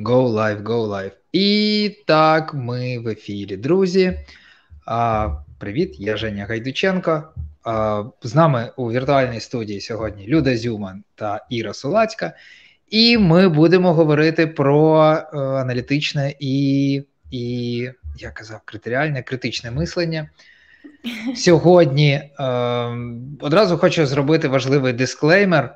Go live, go live. І так, ми в ефірі, друзі. А, Привіт, я Женя Гайдученко. А, З нами у віртуальній студії сьогодні Люда Зюман та Іра Сулацька. І ми будемо говорити про е, аналітичне і, і, я казав, критеріальне, критичне мислення. Сьогодні е, одразу хочу зробити важливий дисклеймер.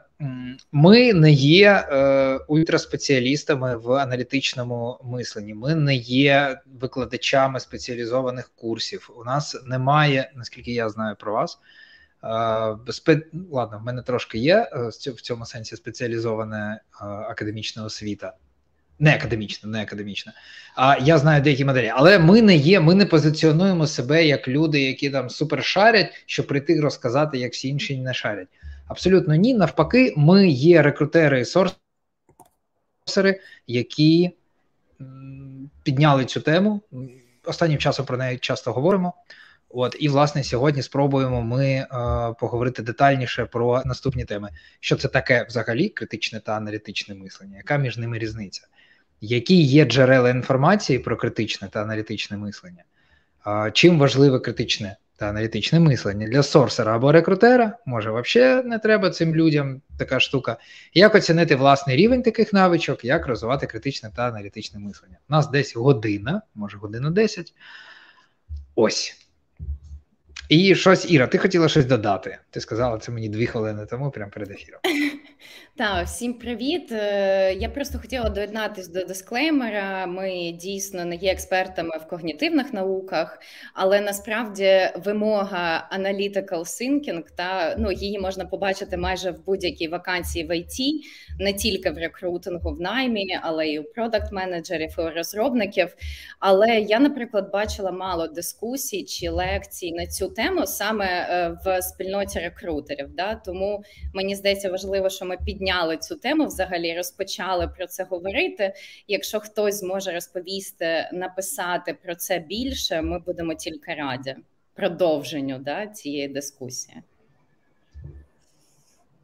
Ми не є е, ультраспеціалістами в аналітичному мисленні. Ми не є викладачами спеціалізованих курсів. У нас немає, наскільки я знаю про вас. Е, спе... Ладно, в мене трошки є е, в цьому сенсі спеціалізована е, академічна освіта. Не академічна, не академічна. А я знаю деякі моделі, але ми не є, ми не позиціонуємо себе як люди, які там супер шарять, щоб прийти розказати, як всі інші не шарять. Абсолютно ні. Навпаки, ми є рекрутери і сорсери, які підняли цю тему. Останнім часом про неї часто говоримо. От і власне сьогодні спробуємо ми е, поговорити детальніше про наступні теми. Що це таке взагалі критичне та аналітичне мислення? Яка між ними різниця? Які є джерела інформації про критичне та аналітичне мислення? Е, чим важливе критичне та аналітичне мислення для сорсера або рекрутера, може, взагалі не треба цим людям така штука. Як оцінити власний рівень таких навичок, як розвивати критичне та аналітичне мислення? У нас десь година, може година 10. Ось. І щось, Іра, ти хотіла щось додати. Ти сказала це мені дві хвилини тому, прямо перед ефіром. Так, всім привіт. Е, я просто хотіла доєднатись до дисклеймера. Ми дійсно не є експертами в когнітивних науках, але насправді вимога analytical thinking, та ну її можна побачити майже в будь-якій вакансії в IT, не тільки в рекрутингу в наймі, але й у продакт менеджерів і у розробників. Але я, наприклад, бачила мало дискусій чи лекцій на цю тему саме е, в спільноті рекрутерів. Да? Тому мені здається важливо, що ми підняли цю тему взагалі, розпочали про це говорити. Якщо хтось зможе розповісти, написати про це більше, ми будемо тільки раді продовженню да, цієї дискусії.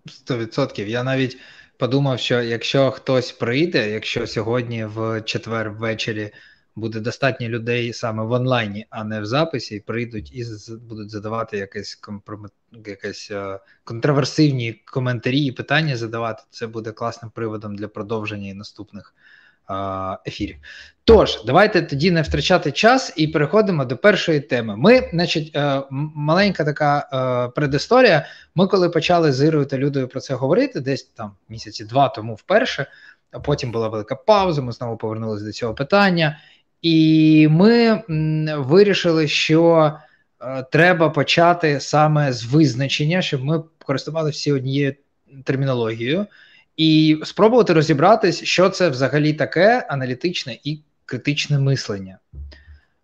Сто відсотків. Я навіть подумав, що якщо хтось прийде, якщо сьогодні в четвер ввечері буде достатньо людей саме в онлайні, а не в записі, і прийдуть і будуть задавати якесь компромет, якесь е, контроверсивні коментарі і питання задавати. Це буде класним приводом для продовження і наступних ефірів. Тож, давайте тоді не втрачати час і переходимо до першої теми. Ми, значить, е, маленька така е, предісторія. Ми, коли почали з Ірою та Людою про це говорити, десь там місяці два тому вперше, а потім була велика пауза. Ми знову повернулися до цього питання. І ми вирішили, що е, треба почати саме з визначення, щоб ми користувалися всі однією термінологією, і спробувати розібратись, що це взагалі таке аналітичне і критичне мислення.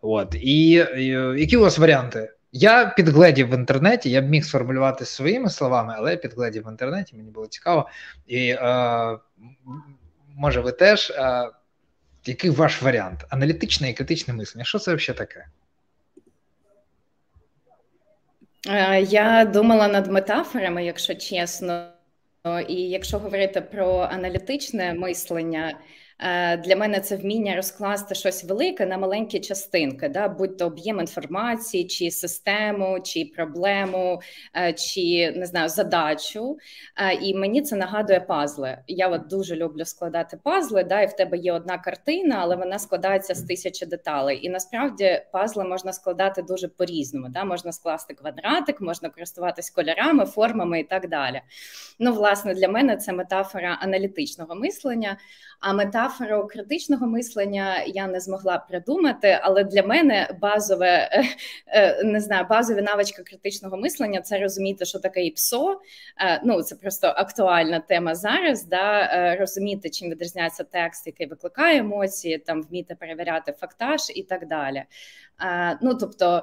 От і, і які у вас варіанти? Я підгледів в інтернеті, я б міг сформулювати своїми словами, але я підгледів в інтернеті, мені було цікаво. І е, може ви теж. Е, який ваш варіант? Аналітичне і критичне мислення. Що це взагалі таке? Е, я думала над метафорами, якщо чесно. І якщо говорити про аналітичне мислення, для мене це вміння розкласти щось велике на маленькі частинки, да, будь то об'єм інформації, чи систему, чи проблему, е, чи не знаю задачу. Е, і мені це нагадує пазли. Я от дуже люблю складати пазли. Да, І в тебе є одна картина, але вона складається з тисячі деталей. І насправді пазли можна складати дуже по-різному. Да, Можна скласти квадратик, можна користуватись кольорами, формами і так далі. Ну, власне, для мене це метафора аналітичного мислення. А метафору критичного мислення я не змогла придумати, але для мене базове е, е, не знаю, базові навички критичного мислення це розуміти, що таке ІПСО. Е, ну це просто актуальна тема зараз. Да, Розуміти, чим відрізняється текст, який викликає емоції, там вміти перевіряти фактаж і так далі. Ну тобто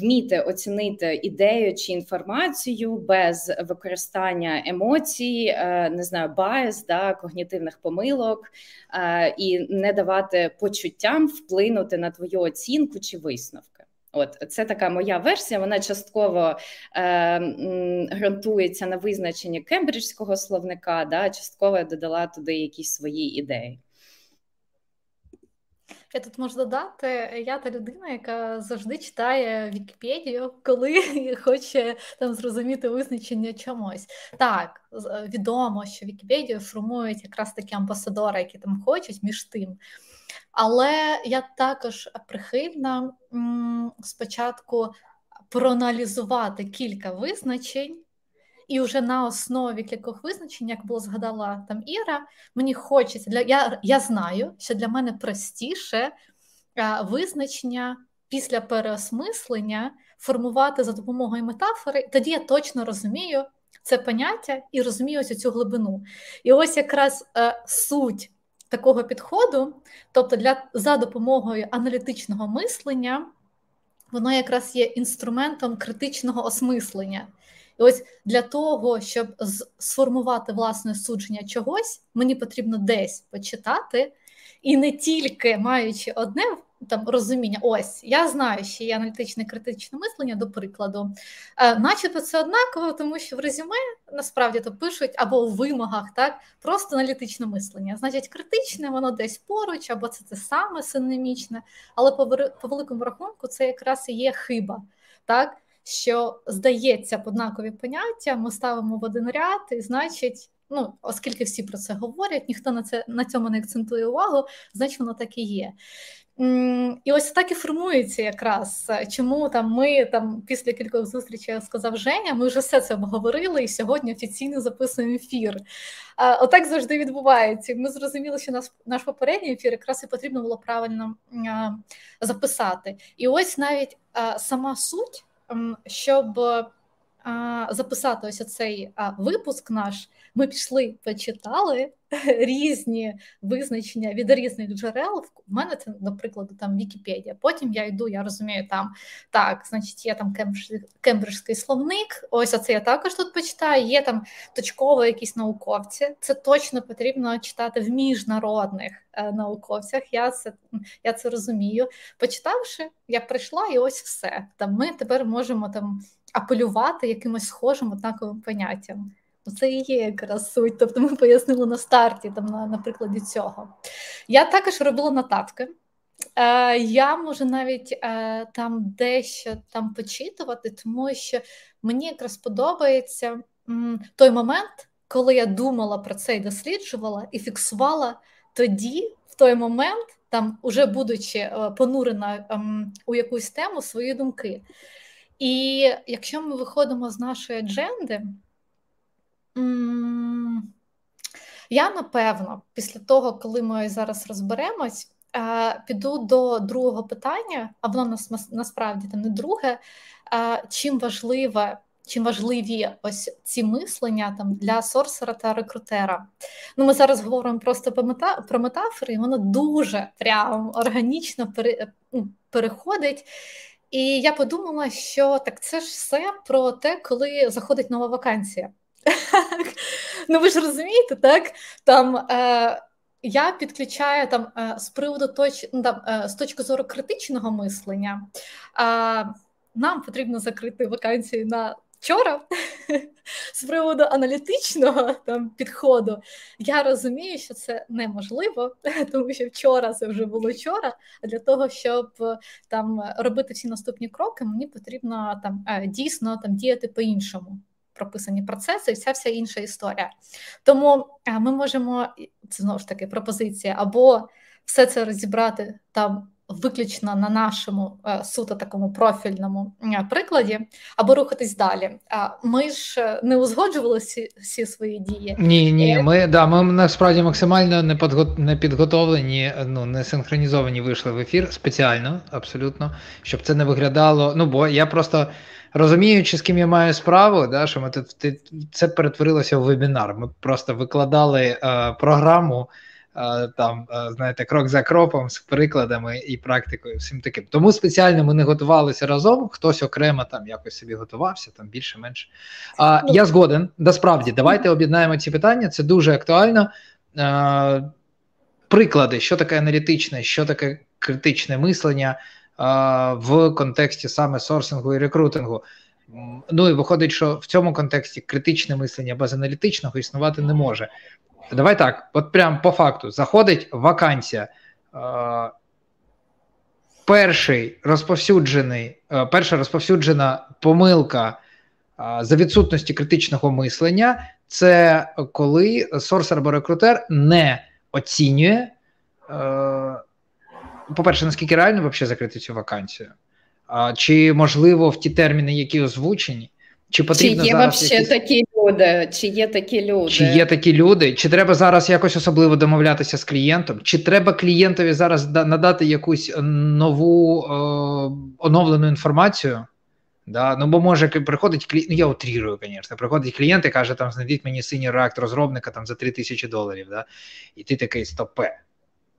вміти оцінити ідею чи інформацію без використання емоцій, е, не знаю, bias, да, когнітивних помилок е, і не давати почуттям вплинути на твою оцінку чи висновки. От це така моя версія. Вона частково е, ґрунтується на визначенні кембриджського словника, да, частково я додала туди якісь свої ідеї. Я тут можу додати, я та людина, яка завжди читає Вікіпедію, коли хоче там зрозуміти визначення чомусь. Так, відомо, що Вікіпедію формують якраз такі амбасадори, які там хочуть між тим. Але я також прихильна спочатку проаналізувати кілька визначень. І вже на основі кількох визначень, як було згадала там Іра, мені хочеться для я я знаю, що для мене простіше а, визначення після переосмислення формувати за допомогою метафори. Тоді я точно розумію це поняття і розумію ось цю глибину. І ось якраз е, суть такого підходу, тобто для за допомогою аналітичного мислення, воно якраз є інструментом критичного осмислення. Ось для того, щоб сформувати власне судження чогось, мені потрібно десь почитати, і не тільки маючи одне там розуміння, ось я знаю, що є аналітичне критичне мислення, до прикладу, е, начебто це однаково, тому що в резюме насправді то пишуть або у вимогах, так просто аналітичне мислення. Значить, критичне, воно десь поруч, або це те саме синонімічне, але по, по великому рахунку це якраз і є хиба. так, що здається однакові поняття, ми ставимо в один ряд, і значить, ну оскільки всі про це говорять, ніхто на це на цьому не акцентує увагу, значить воно так і є. І ось так і формується якраз, чому там ми там після кількох зустрічей сказав Женя, ми вже все це обговорили і сьогодні офіційно записуємо ефір. Отак завжди відбувається. Ми зрозуміли, що наш наш попередній ефір якраз і потрібно було правильно записати. І ось навіть сама суть щоб записати ось цей випуск наш, ми пішли, почитали різні визначення від різних джерел. У мене це, до прикладу, там Вікіпедія. Потім я йду, я розумію, там так, значить, є там кембриджський словник. Ось оце я також тут почитаю. Є там точково якісь науковці. Це точно потрібно читати в міжнародних е, науковцях. Я це я це розумію. Почитавши, я прийшла, і ось все. Там ми тепер можемо там апелювати якимось схожим однаковим поняттям. Це і є якраз суть. Тобто ми пояснили на старті, там на, на прикладі цього. Я також робила нотатки. Е, Я можу навіть е, там дещо там почитувати, тому що мені якраз подобається м, той момент, коли я думала про це і досліджувала, і фіксувала тоді, в той момент, там, уже будучи е, понурена е, у якусь тему свої думки. І якщо ми виходимо з нашої адженди, я напевно, після того, коли ми зараз розберемось, е, піду до другого питання, а воно нас насправді не друге. Е, чим важливе, чим важливі ось ці мислення там для сорсера та рекрутера? Ну, Ми зараз говоримо просто про метафори, і воно дуже прям органічно ну, переходить. І я подумала, що так це ж все про те, коли заходить нова вакансія. Ну, ви ж розумієте, так? Там е, я підключаю там е, з приводу точ, ну, там, е, з точки зору критичного мислення. Е, нам потрібно закрити вакансію на вчора. З приводу аналітичного там підходу, я розумію, що це неможливо, тому що вчора це вже було вчора. А для того, щоб там робити всі наступні кроки, мені потрібно там е, дійсно там діяти по-іншому прописані процеси і вся вся інша історія. Тому е, ми можемо це знову ж таки пропозиція, або все це розібрати там. Виключно на нашому е, суто такому профільному е, прикладі, або рухатись далі. Ми ж не узгоджували всі, всі свої дії. Ні, ні, ми да, ми насправді максимально не підго... не підготовлені, ну не синхронізовані вийшли в ефір спеціально, абсолютно, щоб це не виглядало. Ну бо я просто розуміючи, з ким я маю справу, да, що ми тут це перетворилося в вебінар. Ми просто викладали е, програму. Е, там, е, знаєте, крок за кроком з прикладами і практикою, всім таким. Тому спеціально ми не готувалися разом, хтось окремо там якось собі готувався, там більше-менше. А, Я згоден, насправді, давайте об'єднаємо ці питання, це дуже актуально. Е, Приклади, що таке аналітичне, що таке критичне мислення в контексті саме сорсингу і рекрутингу. Ну і виходить, що в цьому контексті критичне мислення без аналітичного існувати не може. Давай так, от прям по факту, заходить вакансія. перший розповсюджений, е, перша розповсюджена помилка за відсутності критичного мислення, це коли сорсер або рекрутер не оцінює, е, по-перше, наскільки реально взагалі закрити цю вакансію, чи можливо в ті терміни, які озвучені, чи потрібно чи є зараз якісь... такі люди, чи є такі люди, чи є такі люди, чи треба зараз якось особливо домовлятися з клієнтом, чи треба клієнтові зараз надати якусь нову е, оновлену інформацію? Да? Ну, бо може приходить клієнт, ну я утрірую, звісно, приходить клієнт і каже, там знайдіть мені синій реакт розробника там за 3 тисячі доларів, да? і ти такий стопе.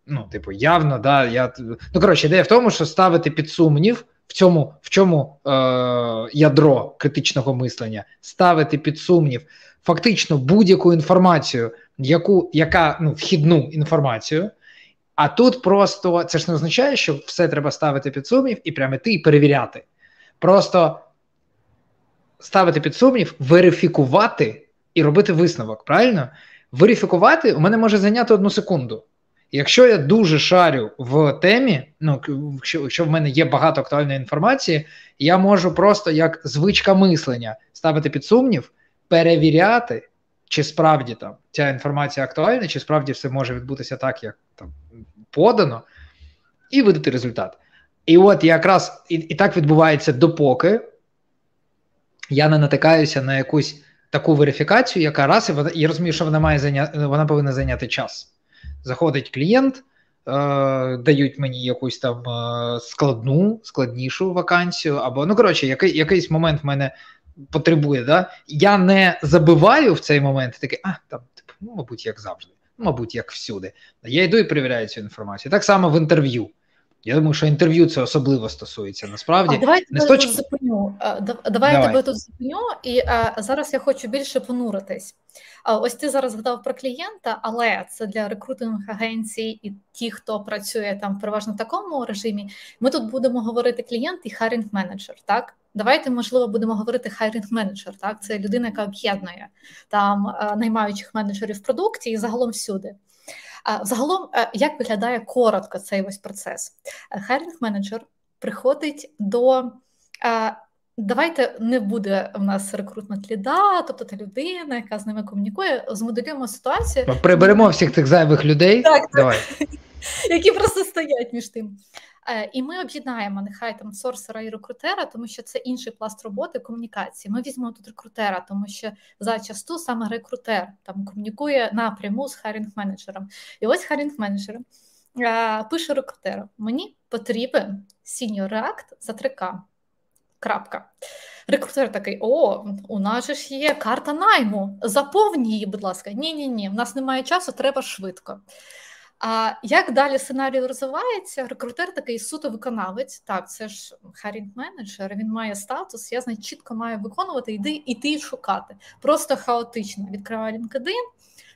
Ну, типу, явно, да, я. Ну, коротше, ідея в тому, що ставити під сумнів в цьому в чому е, ядро критичного мислення, ставити під сумнів фактично будь-яку інформацію, яку, яка ну, вхідну інформацію. А тут просто це ж не означає, що все треба ставити під сумнів і прямо йти і перевіряти. Просто ставити під сумнів, верифікувати і робити висновок. Правильно? Верифікувати у мене може зайняти одну секунду. Якщо я дуже шарю в темі, ну якщо, якщо в мене є багато актуальної інформації, я можу просто як звичка мислення ставити під сумнів, перевіряти, чи справді там ця інформація актуальна, чи справді все може відбутися так, як там подано, і видати результат. І от якраз і, і так відбувається допоки я не натикаюся на якусь таку верифікацію, яка раз і вона, я розумію, що вона має зайняти, вона повинна зайняти час. Заходить клієнт, е, дають мені якусь там е, складну, складнішу вакансію, або ну коротше, який, якийсь момент в мене потребує. Да? Я не забиваю в цей момент такий, а там, типу, ну, мабуть, як завжди, мабуть, як всюди. Я йду і перевіряю цю інформацію. Так само в інтерв'ю. Я думаю, що інтерв'ю це особливо стосується. Насправді а давай не тебе тут зупиню. Давай, давай я тебе тут зупиню, і а, зараз я хочу більше понуритись. А ось ти зараз згадав про клієнта, але це для рекрутинг агенцій і ті, хто працює там переважно в такому режимі. Ми тут будемо говорити клієнт і hiring менеджер. Так, давайте можливо будемо говорити hiring менеджер. Так, це людина, яка об'єднує там наймаючих менеджерів в продукті і загалом всюди. Загалом, е, як виглядає коротко цей ось процес? Hiring менеджер приходить до. Давайте не буде в нас рекрутмент lead а, тобто та людина, яка з ними комунікує, змоделюємо ситуацію. Приберемо всіх цих зайвих людей, так, Давай. які просто стоять між тим. Е, і ми об'єднаємо нехай там sourcer а і рекрутера, тому що це інший пласт роботи комунікації. Ми візьмемо тут рекрутера, тому що зачасту саме рекрутер там комунікує напряму з hiring менеджером. І ось hiring менеджер е, пише рекрутеру: мені потрібен senior React за 3К. Крапка. Рекрутер такий: о, у нас ж є карта найму. Заповні її, будь ласка. Ні, ні, ні, в нас немає часу, треба швидко. А як далі сценарій розвивається? Рекрутер такий суто виконавець. Так, це ж харінг менеджер. Він має статус. Я значить, чітко маю виконувати, йди іти шукати. Просто хаотично. Відкриваю LinkedIn,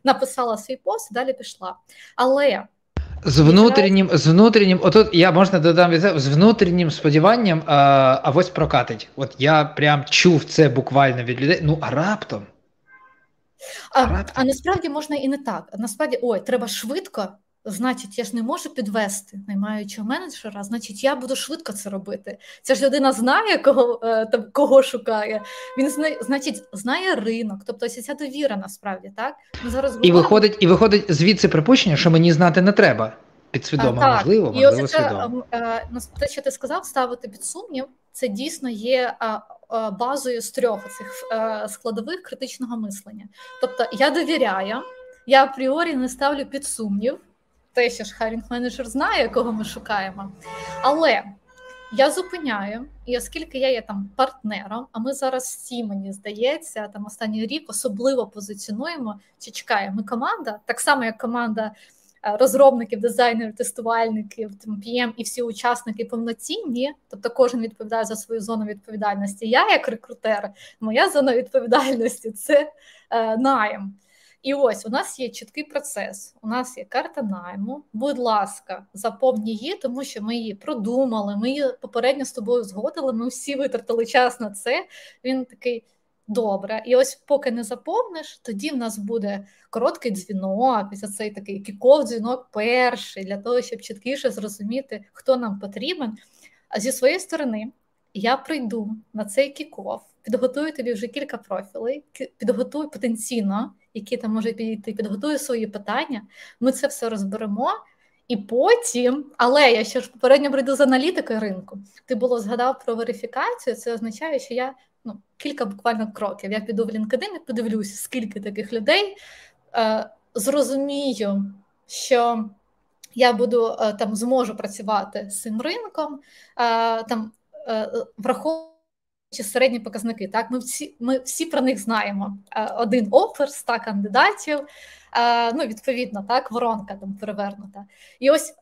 написала свій пост, далі пішла. Але з внутрішнім, з внутрішнім, отут я можна додам з внутрішнім сподіванням, а, а ось прокатить. От я прям чув це буквально від людей. Ну а раптом. А, а, раптом. а насправді можна і не так. Насправді, ой, треба швидко. Значить, я ж не можу підвести наймаючого менеджера, значить, я буду швидко це робити. Ця ж людина знає, кого е, там кого шукає. Він знає, значить, знає ринок. Тобто ось ця довіра насправді так. Ми зараз і виходить, і виходить звідси припущення, що мені знати не треба. Підсвідомо, а, можливо, і можливо, свідомо. Е, те, що ти сказав, ставити під сумнів, це дійсно є базою з трьох цих е, складових критичного мислення. Тобто я довіряю, я апріорі не ставлю під сумнів те, що ж харінг менеджер знає, кого ми шукаємо. Але я зупиняю, і оскільки я є там партнером, а ми зараз всі, мені здається, там останній рік особливо позиціонуємо чи чекаємо. Ми команда, так само як команда. Е, розробників, дизайнерів, тестувальників, PM і всі учасники повноцінні, тобто кожен відповідає за свою зону відповідальності. Я, як рекрутер, моя зона відповідальності це е, найм. І ось у нас є чіткий процес. У нас є карта найму. Будь ласка, заповні її, тому що ми її продумали. Ми її попередньо з тобою згодили. Ми всі витратили час на це. Він такий. Добре, і ось поки не заповниш, тоді в нас буде короткий дзвінок, після цей такий кіков дзвінок перший, для того, щоб чіткіше зрозуміти, хто нам потрібен. А зі своєї сторони я прийду на цей кіков, підготую тобі вже кілька профілей, підготую потенційно, які там можуть підійти, підготую свої питання. Ми це все розберемо. І потім, але я ще ж попередньо прийду з аналітикою ринку. Ти було згадав про верифікацію. Це означає, що я ну, кілька буквально кроків. Я піду в LinkedIn і подивлюся, скільки таких людей е, зрозумію, що я буду е, там зможу працювати з цим ринком, е, там е, враховуючи середні показники. Так, ми всі ми всі про них знаємо. Е, один офер, ста кандидатів. Е, ну, відповідно, так, воронка там перевернута. І ось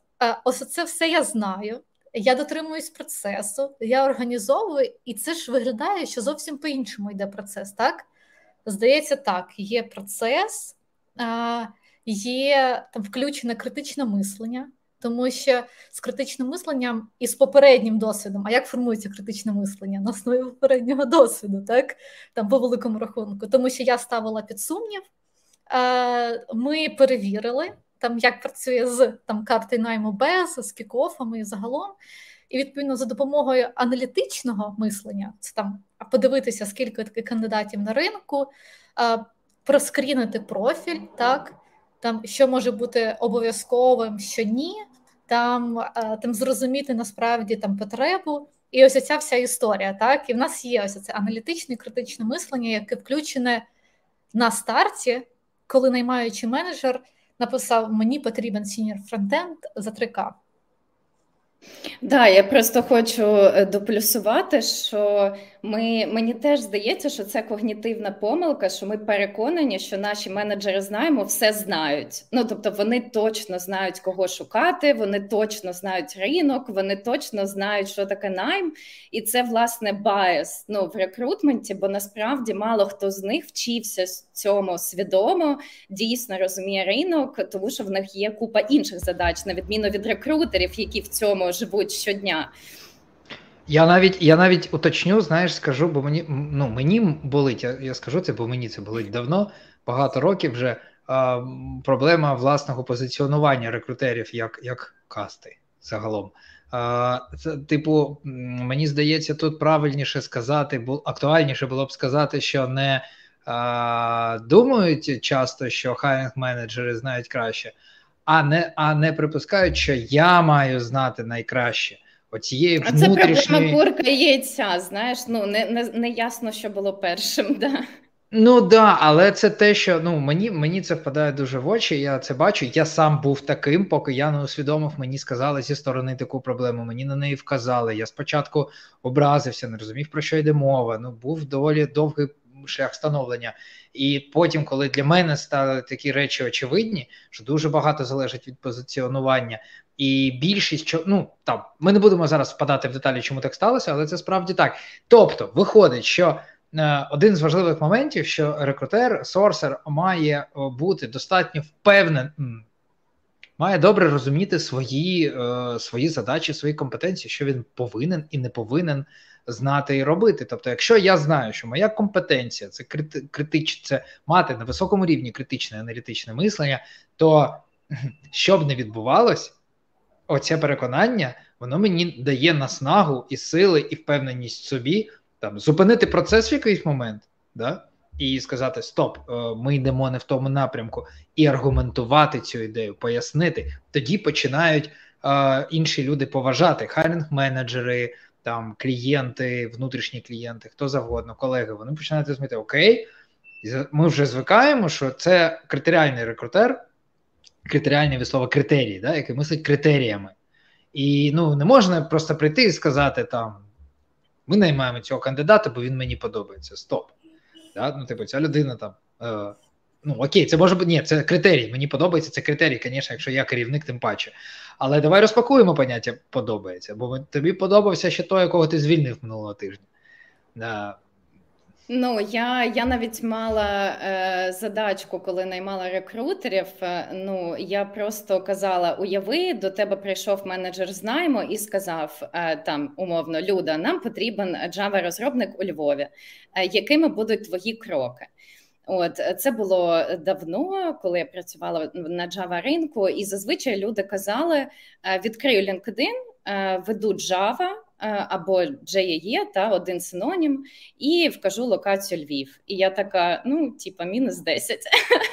ось це все я знаю я дотримуюсь процесу, я організовую, і це ж виглядає, що зовсім по-іншому йде процес, так? Здається, так, є процес, є там включене критичне мислення, тому що з критичним мисленням і з попереднім досвідом, а як формується критичне мислення на основі попереднього досвіду, так? Там по великому рахунку, тому що я ставила під сумнів, ми перевірили там як працює з там картою найму без, з кікофами і загалом. І відповідно за допомогою аналітичного мислення, це там подивитися, скільки таких кандидатів на ринку, проскрінити профіль, так там що може бути обов'язковим, що ні, там там зрозуміти насправді там потребу. І ось ця вся історія. Так, і в нас є ось це аналітичне критичне мислення, яке включене на старті, коли наймаючий менеджер написав: Мені потрібен сінір фронтенд за 3К. Да, я просто хочу е, доплюсувати, що ми мені теж здається, що це когнітивна помилка, що ми переконані, що наші менеджери знаємо, все знають. Ну тобто вони точно знають, кого шукати, вони точно знають ринок, вони точно знають, що таке найм, і це власне bias ну, в рекрутменті, бо насправді мало хто з них вчився цьому свідомо, дійсно розуміє ринок, тому що в них є купа інших задач, на відміну від рекрутерів, які в цьому живуть щодня. Я навіть я навіть уточню, знаєш, скажу, бо мені ну, мені болить, я я скажу це, бо мені це болить давно, багато років вже. А, Проблема власного позиціонування рекрутерів як як касти загалом. А, це, Типу, мені здається, тут правильніше сказати, бо актуальніше було б сказати, що не а, думають часто, що хайнг менеджери знають краще, а не а не припускають, що я маю знати найкраще. Оцієї а це проблема курка і яйця, знаєш, ну не не, не ясно, що було першим. да. Ну да, але це те, що ну мені мені це впадає дуже в очі. Я це бачу. Я сам був таким, поки я не усвідомив, мені сказали зі сторони таку проблему. Мені на неї вказали. Я спочатку образився, не розумів про що йде мова. Ну був доволі довгий шлях встановлення. І потім, коли для мене стали такі речі очевидні, що дуже багато залежить від позиціонування, і більшість ну там ми не будемо зараз впадати в деталі, чому так сталося, але це справді так. Тобто, виходить, що е, один з важливих моментів, що рекрутер, сорсер має е, бути достатньо впевненим. Має добре розуміти свої е, свої задачі, свої компетенції, що він повинен і не повинен знати і робити. Тобто, якщо я знаю, що моя компетенція це критич, це мати на високому рівні критичне аналітичне мислення, то що б не відбувалось, оце переконання, воно мені дає наснагу і сили, і впевненість собі там зупинити процес в якийсь момент, да? і сказати: Стоп, е, ми йдемо не в тому напрямку, і аргументувати цю ідею, пояснити. Тоді починають е, інші люди поважати хайринг менеджери там клієнти, внутрішні клієнти, хто завгодно, колеги, вони починають розуміти, окей, ми вже звикаємо, що це критеріальний рекрутер, критеріальний від слова критерії, да, який мислить критеріями. І ну, не можна просто прийти і сказати там: ми наймаємо цього кандидата, бо він мені подобається. Стоп. Да? Ну, типу, ця людина там. Е, Ну, окей, це може бути ні, це критерій. Мені подобається це критерій, звісно, якщо я керівник, тим паче. Але давай розпакуємо поняття подобається, бо тобі подобався ще той, якого ти звільнив минулого тижня. Ну я я навіть мала е, задачку, коли наймала рекрутерів. Е, ну я просто казала: уяви, до тебе прийшов менеджер з найму і сказав е, там умовно Люда, нам потрібен java розробник у Львові. Е, якими будуть твої кроки? От це було давно, коли я працювала на Java ринку, і зазвичай люди казали: е, відкрию LinkedIn, е, веду Java, або JEE, та один синонім, і вкажу локацію Львів. І я така, ну, типа, мінус 10.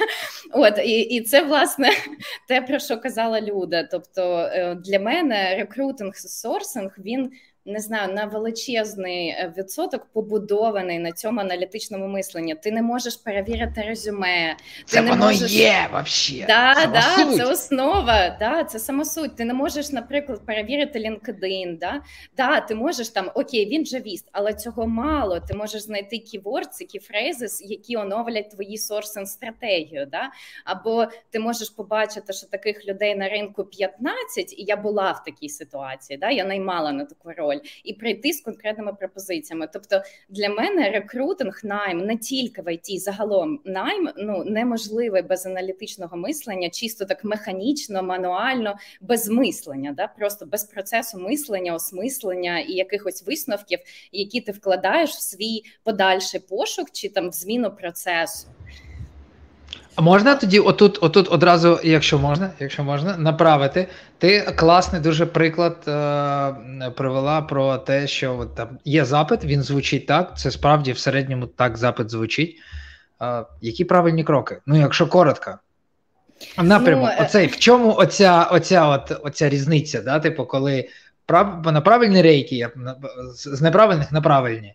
От, І і це, власне, те, про що казала Люда. Тобто е, для мене рекрутинг сорсинг він не знаю, на величезний е, відсоток побудований на цьому аналітичному мисленні. Ти не можеш перевірити резюме. Ти це не воно можеш... є вообще. Да, да, Це основа, да, це самосуть. Ти не можеш, наприклад, перевірити LinkedIn, да? Да, ти можеш там, окей, він джавіст, але цього мало. Ти можеш знайти keywords, кіфрейзи, які оновлять твої сорсинг стратегію. Да? Або ти можеш побачити, що таких людей на ринку 15, і я була в такій ситуації. Да? Я наймала на таку роль роль і прийти з конкретними пропозиціями. Тобто для мене рекрутинг найм не тільки в ІТ, загалом найм ну неможливий без аналітичного мислення, чисто так механічно, мануально, без мислення, да просто без процесу мислення, осмислення і якихось висновків, які ти вкладаєш в свій подальший пошук чи там в зміну процесу. Можна тоді, отут, отут одразу, якщо можна, якщо можна, направити. Ти класний дуже приклад е, привела про те, що от, там є запит, він звучить так. Це справді в середньому так запит звучить. Е, які правильні кроки? Ну, якщо коротко. Напрямок, ну, е, оцей в чому оця оця, от, оця різниця? да, Типу, коли прав, на правильні рейки, з неправильних на правильні.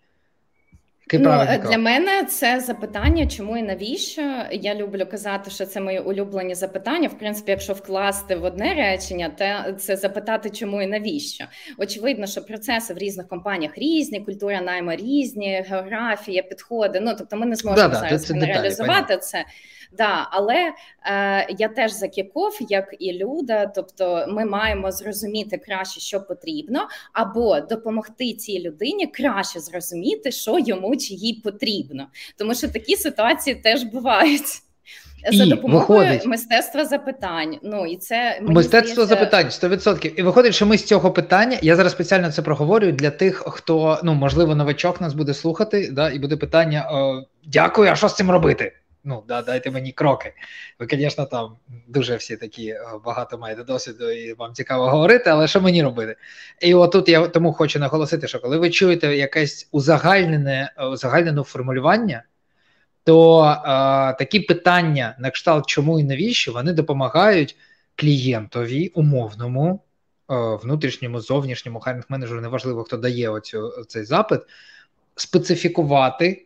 Ну, Для мене це запитання, чому і навіщо. Я люблю казати, що це мої улюблені запитання. В принципі, якщо вкласти в одне речення, то це запитати, чому і навіщо. Очевидно, що процеси в різних компаніях різні, культура найма різні, географія, підходи. Ну тобто, ми не зможемо да, зараз генералізувати це. Да, але е, я теж за кіков, як і Люда. Тобто, ми маємо зрозуміти краще, що потрібно, або допомогти цій людині краще зрозуміти, що йому чи їй потрібно, тому що такі ситуації теж бувають. І За допомогою виходить, мистецтва запитань. Ну і це мені мистецтво здається... запитань 100%. І виходить, що ми з цього питання. Я зараз спеціально це проговорюю для тих, хто ну можливо новачок нас буде слухати, да, і буде питання: о, дякую, а що з цим робити? Ну, да, дайте мені кроки. Ви, звісно, там дуже всі такі е, багато маєте досвіду і вам цікаво говорити, але що мені робити? І отут я тому хочу наголосити, що коли ви чуєте якесь узагальнене узагальнене формулювання, то е, такі питання на кшталт, чому і навіщо, вони допомагають клієнтові умовному, е, внутрішньому, зовнішньому хайринг менеджеру, неважливо, хто дає оцю, цей запит, специфікувати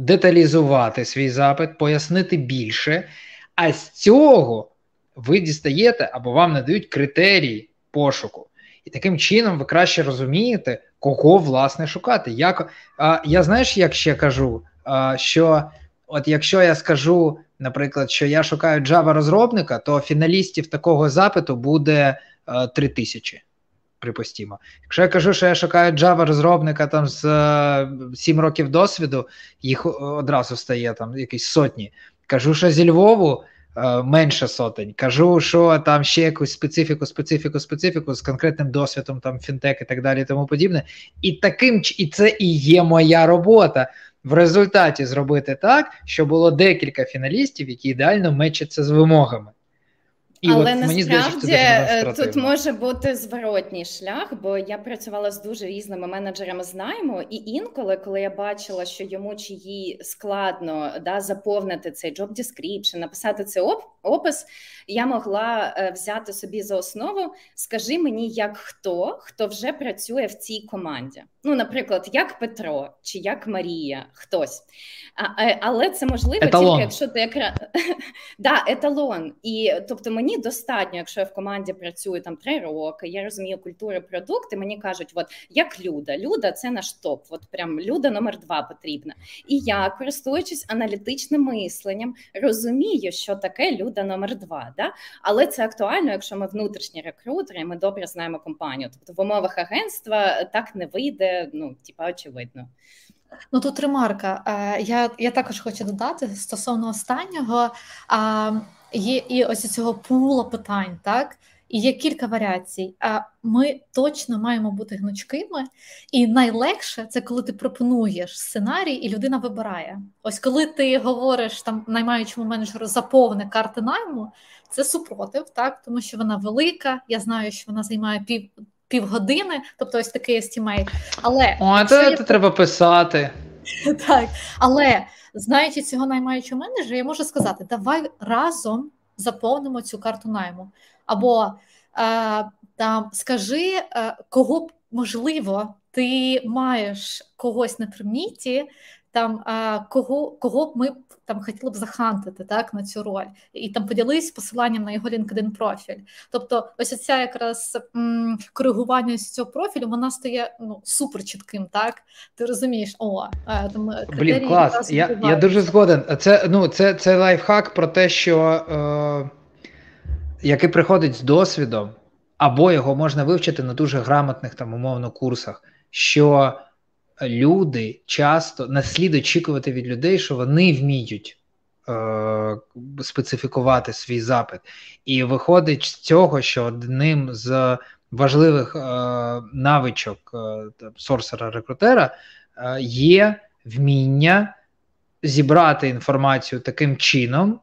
деталізувати свій запит, пояснити більше, а з цього ви дістаєте або вам надають критерії пошуку. І таким чином ви краще розумієте, кого власне шукати. Як, а, Я знаєш, як ще кажу, а, що от якщо я скажу, наприклад, що я шукаю Java розробника, то фіналістів такого запиту буде а, 3000 припустімо. Якщо я кажу, що я шукаю Java розробника там з 7 е, років досвіду, їх одразу стає там якісь сотні. Кажу, що зі Львову е, менше сотень. Кажу, що там ще якусь специфіку, специфіку, специфіку з конкретним досвідом, там фінтек і так далі, і тому подібне. І таким і це і є моя робота. В результаті зробити так, що було декілька фіналістів, які ідеально мечаться з вимогами. І Але от, мені насправді здається, тут може бути зворотній шлях, бо я працювала з дуже різними менеджерами з найму, і інколи, коли я бачила, що йому чи їй складно да, заповнити цей job description, написати оп, опис, я могла е, взяти собі за основу, скажи мені, як хто, хто вже працює в цій команді. Ну, наприклад, як Петро чи як Марія, хтось. А, е, Але це можливо еталон. тільки якщо ти якраз да, еталон. І тобто мені достатньо, якщо я в команді працюю там три роки, я розумію культури продукти. Мені кажуть, от як люда, люда це наш топ. От прям люда номер два потрібна. І я, користуючись аналітичним мисленням, розумію, що таке люда номер два. Да? Але це актуально, якщо ми внутрішні рекрутери, ми добре знаємо компанію. Тобто в умовах агентства так не вийде ну, типа, очевидно. Ну тут ремарка. Я я також хочу додати стосовно останнього. Є і ось цього пула питань, так і є кілька варіацій. А ми точно маємо бути гнучкими, і найлегше це коли ти пропонуєш сценарій, і людина вибирає. Ось коли ти говориш там наймаючому менеджеру заповни карти найму, це супротив, так тому що вона велика. Я знаю, що вона займає пів. Півгодини, тобто ось такий естімейт. Але О, це я... треба писати. Так, але знаючи цього наймаючого менеджера, я можу сказати: давай разом заповнимо цю карту найму. Або е, там скажи, е, кого б можливо ти маєш когось на приміті, там а, кого кого б ми там хотіли б захантити так на цю роль, і там поділись посиланням на його LinkedIn профіль. Тобто, ось ця якраз м, коригування з цього профілю вона стає ну супер чітким. Так ти розумієш, о там Блін, клас. Я я дуже згоден. Це ну це це лайфхак про те, що е, який приходить з досвідом, або його можна вивчити на дуже грамотних там умовно курсах. що люди часто не слід очікувати від людей, що вони вміють е, специфікувати свій запит. І виходить з цього, що одним з важливих е, навичок е, сорсера-рекрутера е, є вміння зібрати інформацію таким чином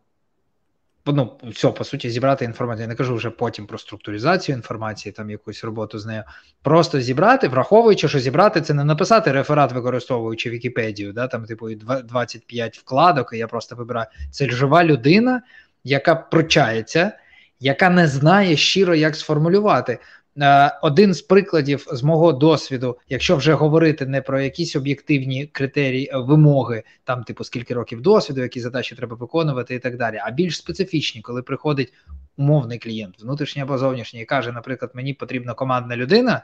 ну, все, по суті, зібрати інформацію. Я не кажу вже потім про структуризацію інформації, там якусь роботу з нею. Просто зібрати, враховуючи, що зібрати це не написати реферат, використовуючи Вікіпедію, да, там, типу, 25 вкладок, і я просто вибираю. Це жива людина, яка прочається, яка не знає щиро, як сформулювати. Е, один з прикладів з мого досвіду, якщо вже говорити не про якісь об'єктивні критерії е, вимоги, там типу скільки років досвіду, які задачі треба виконувати, і так далі, а більш специфічні, коли приходить умовний клієнт, внутрішній або зовнішній, і каже, наприклад, мені потрібна командна людина,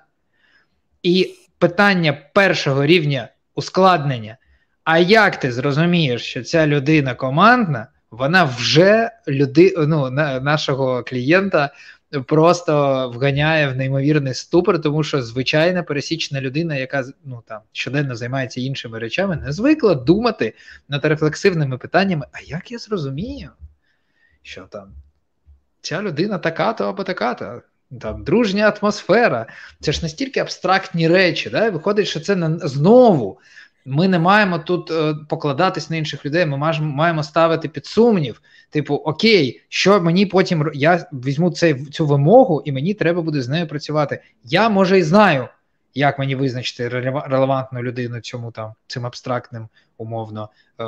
і питання першого рівня ускладнення. А як ти зрозумієш, що ця людина командна, вона вже люди, ну, нашого клієнта просто вганяє в неймовірний ступор, тому що звичайна пересічна людина, яка ну там щоденно займається іншими речами, не звикла думати над рефлексивними питаннями: а як я зрозумію, що там ця людина така-то або така-то. Там дружня атмосфера, це ж настільки абстрактні речі. Да? Виходить, що це знову ми не маємо тут е, покладатись на інших людей. Ми маємо ставити під сумнів. Типу, окей, що мені потім я візьму цей, цю вимогу, і мені треба буде з нею працювати. Я може і знаю, як мені визначити релевантну людину цьому там цим абстрактним умовно е,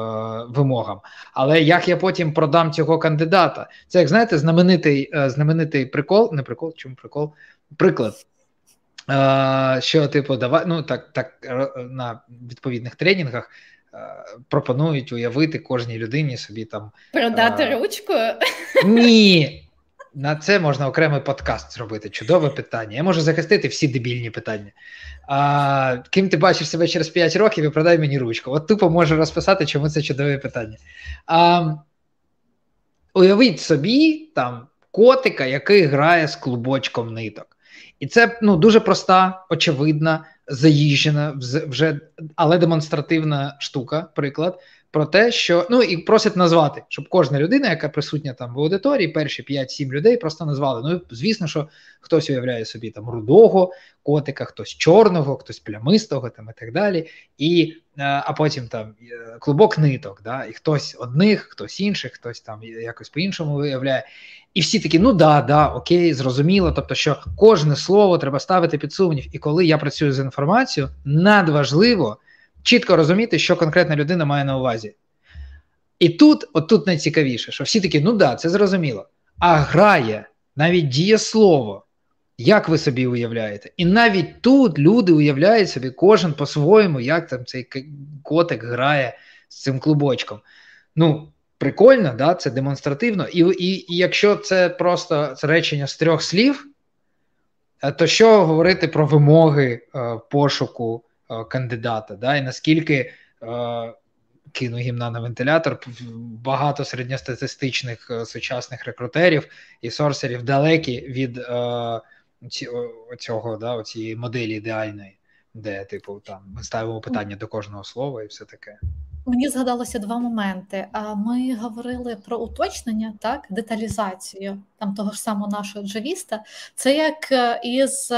вимогам. Але як я потім продам цього кандидата? Це як знаєте, знаменитий е, знаменитий прикол, не прикол, чому прикол? Приклад. Е, що, типу, давай, ну так так на відповідних тренінгах е, пропонують уявити кожній людині собі там продати а... Е, ручку? Ні. На це можна окремий подкаст зробити. Чудове питання. Я можу захистити всі дебільні питання. А, Ким ти бачиш себе через 5 років і продай мені ручку? От тупо можу розписати, чому це чудове питання. А, Уявіть собі там котика, який грає з клубочком ниток. І це ну дуже проста, очевидна, заїжджена, вже але демонстративна штука, приклад про те, що ну і просять назвати, щоб кожна людина, яка присутня там в аудиторії, перші 5-7 людей просто назвали. Ну звісно, що хтось уявляє собі там рудого котика, хтось чорного, хтось плямистого, там і так далі. І е, а потім там е, клубок ниток, да, і хтось одних, хтось інших, хтось там якось по-іншому виявляє. І всі такі, ну да, да, окей, зрозуміло. Тобто, що кожне слово треба ставити під сумнів. І коли я працюю з інформацією, надважливо чітко розуміти, що конкретна людина має на увазі. І тут, от тут найцікавіше, що всі такі, ну да, це зрозуміло. А грає навіть дієслово, як ви собі уявляєте? І навіть тут люди уявляють собі, кожен по-своєму, як там цей котик грає з цим клубочком. Ну, прикольно, да, це демонстративно. І, і, і якщо це просто речення з трьох слів, е, то що говорити про вимоги е, пошуку кандидата? да, І наскільки е, кину гімна на вентилятор, багато середньостатистичних е, сучасних рекрутерів і сорсерів далекі від е, цього, да, цієї моделі ідеальної. де, типу, там ми ставимо питання до кожного слова і все таке. Мені згадалося два моменти. Ми говорили про уточнення, так, деталізацію там того ж самого нашого джавіста. Це як е, із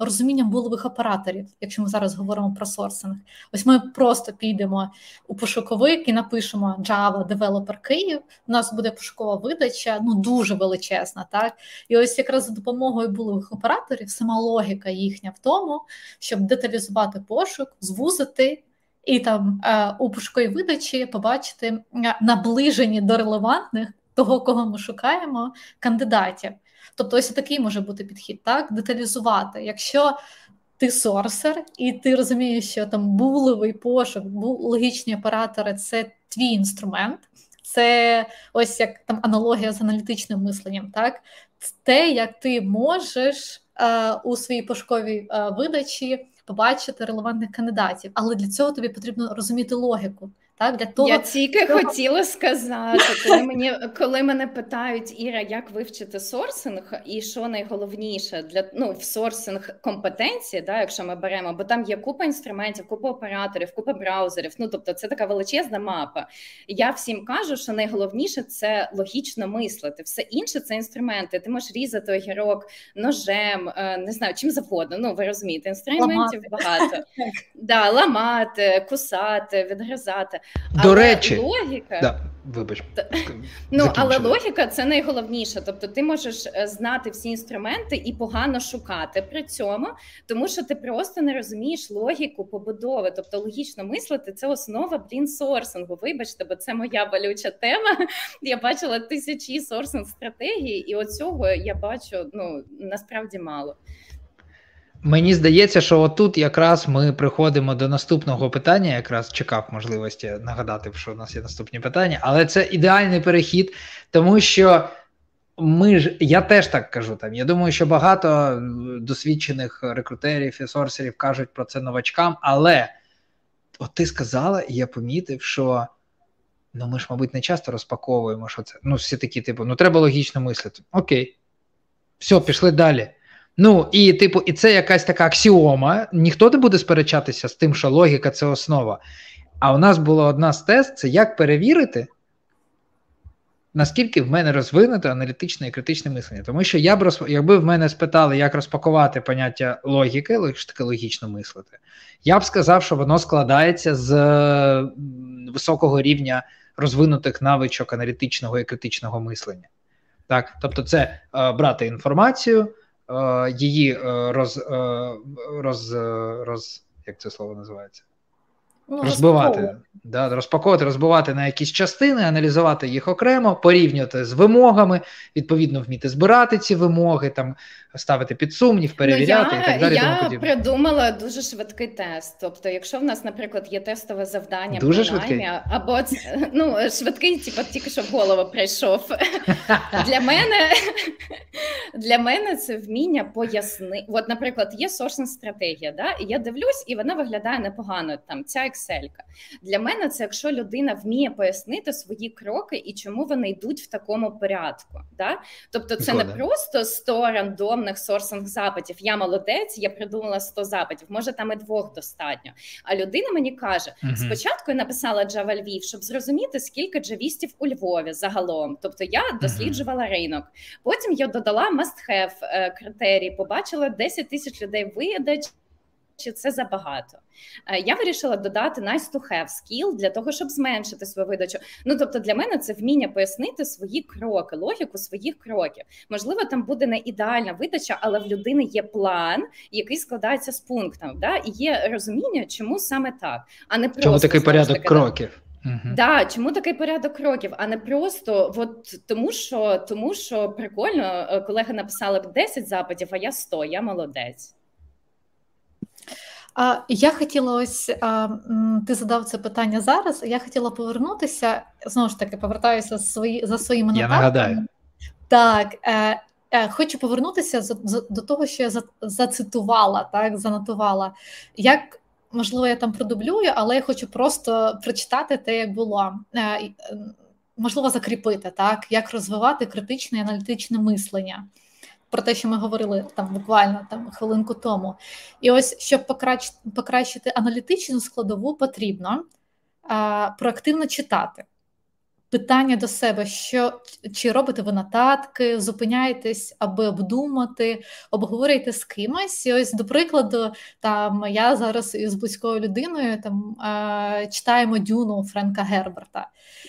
розумінням булових операторів, якщо ми зараз говоримо про сорсинг. Ось ми просто підемо у пошуковик і напишемо Java Developer Київ. У нас буде пошукова видача, ну дуже величезна. Так, і ось якраз за допомогою булових операторів сама логіка їхня в тому, щоб деталізувати пошук, звузити і там е, у пошуковій видачі побачити наближені до релевантних того, кого ми шукаємо, кандидатів. Тобто, ось такий може бути підхід, так деталізувати. Якщо ти сорсер, і ти розумієш, що там буловий пошук, логічні оператори це твій інструмент, це ось як там аналогія з аналітичним мисленням, так те, як ти можеш е, у своїй пошуковій е, видачі побачити релевантних кандидатів, але для цього тобі потрібно розуміти логіку. Так, для того я тільки того... хотіла сказати, коли мені коли мене питають Іра, як вивчити сорсинг, і що найголовніше для ну в сорсинг компетенції, да, якщо ми беремо, бо там є купа інструментів, купа операторів, купа браузерів. Ну тобто, це така величезна мапа. Я всім кажу, що найголовніше це логічно мислити. Все інше це інструменти. Ти можеш різати огірок ножем, е, не знаю, чим завгодно. Ну ви розумієте, інструментів ламати. багато да, ламати, кусати, відгризати. До але речі, логіка да, вибач. Ну але логіка це найголовніше. Тобто, ти можеш е, знати всі інструменти і погано шукати при цьому, тому що ти просто не розумієш логіку побудови. Тобто, логічно мислити це основа блін сорсингу. Вибачте, бо це моя болюча тема. Я бачила тисячі сорсинг стратегій, і оцього я бачу ну насправді мало. Мені здається, що отут якраз ми приходимо до наступного питання, якраз чекав можливості нагадати, що у нас є наступні питання, але це ідеальний перехід, тому що ми ж я теж так кажу. Там я думаю, що багато досвідчених рекрутерів і сорсерів кажуть про це новачкам, але от ти сказала, і я помітив, що ну ми ж, мабуть, не часто розпаковуємо, що це. Ну, всі такі, типу, ну треба логічно мислити. Окей, все, пішли далі. Ну і типу, і це якась така аксіома. Ніхто не буде сперечатися з тим, що логіка це основа. А у нас була одна з тест: це як перевірити, наскільки в мене розвинуто аналітичне і критичне мислення. Тому що я б роз... якби в мене спитали, як розпакувати поняття логіки, таке логічно мислити, я б сказав, що воно складається з високого рівня розвинутих навичок аналітичного і критичного мислення. Так, Тобто, це е, брати інформацію. Е, її е, роз, е, роз, роз, як це слово називається? Ну, розбивати, да, розпаковувати, розбивати на якісь частини, аналізувати їх окремо, порівнювати з вимогами, відповідно, вміти збирати ці вимоги, там ставити під сумнів, перевіряти ну, я, і так далі. Я придумала дуже швидкий тест. Тобто, якщо в нас, наприклад, є тестове завдання дуже швидкий? або ну швидкий, типу, тільки що в голову прийшов. Для мене для мене це вміння пояснити. От, наприклад, є сорсна стратегія, да, і я дивлюсь, і вона виглядає непогано. Там ця Excel. Для мене це якщо людина вміє пояснити свої кроки і чому вони йдуть в такому порядку. Да? Тобто, це Згода. не просто 100 рандомних сорсинг запитів. Я молодець, я придумала 100 запитів. Може там і двох достатньо. А людина мені каже: угу. спочатку я написала Java Львів, щоб зрозуміти, скільки джавістів у Львові загалом. Тобто я досліджувала угу. ринок. Потім я додала must-have е, критерії, побачила 10 тисяч людей видач. Чи це забагато? Е, я вирішила додати nice to have skill для того, щоб зменшити свою видачу. Ну тобто, для мене це вміння пояснити свої кроки, логіку своїх кроків. Можливо, там буде не ідеальна видача, але в людини є план, який складається з пунктів. Да? І є розуміння, чому саме так, а не просто чому такий порядок таки, кроків. Угу. Да, чому такий порядок кроків, а не просто от тому, що тому, що прикольно, е, колега написала б 10 запитів, а я 100, я молодець. Я хотіла ось ти задав це питання зараз. Я хотіла повернутися знову ж таки, повертаюся свої за своїми нотатками. Я нагадаю. Так, е, е, хочу повернутися до того, що я за, зацитувала, так занотувала. Як можливо, я там продублюю, але я хочу просто прочитати те, як було. Е, можливо, закріпити так, як розвивати критичне і аналітичне мислення. Про те, що ми говорили там буквально там хвилинку тому. І ось щоб покращити, покращити аналітичну складову, потрібно а, проактивно читати питання до себе, що чи робите ви нотатки, зупиняєтесь, аби обдумати, обговорюєте з кимось. І Ось, до прикладу, там я зараз із близькою людиною там е, читаємо дюну Френка Герберта.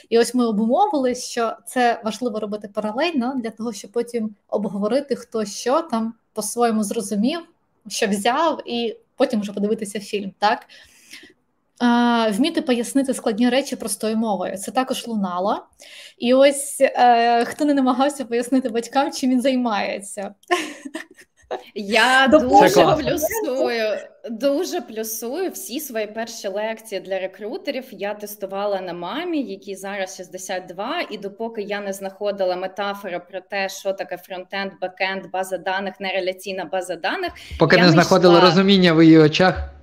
І ось ми обумовились, що це важливо робити паралельно для того, щоб потім обговорити, хто що там по-своєму зрозумів, що взяв, і потім вже подивитися фільм. так? Вміти пояснити складні речі простою мовою. Це також лунало. І ось е, хто не намагався пояснити батькам, чим він займається. Я дуже плюсую, дуже плюсую всі свої перші лекції для рекрутерів. Я тестувала на мамі, якій зараз 62, і допоки я не знаходила метафору про те, що таке фронтенд, бекенд, база даних, нереляційна база даних, поки не знаходила йшла... розуміння в її очах.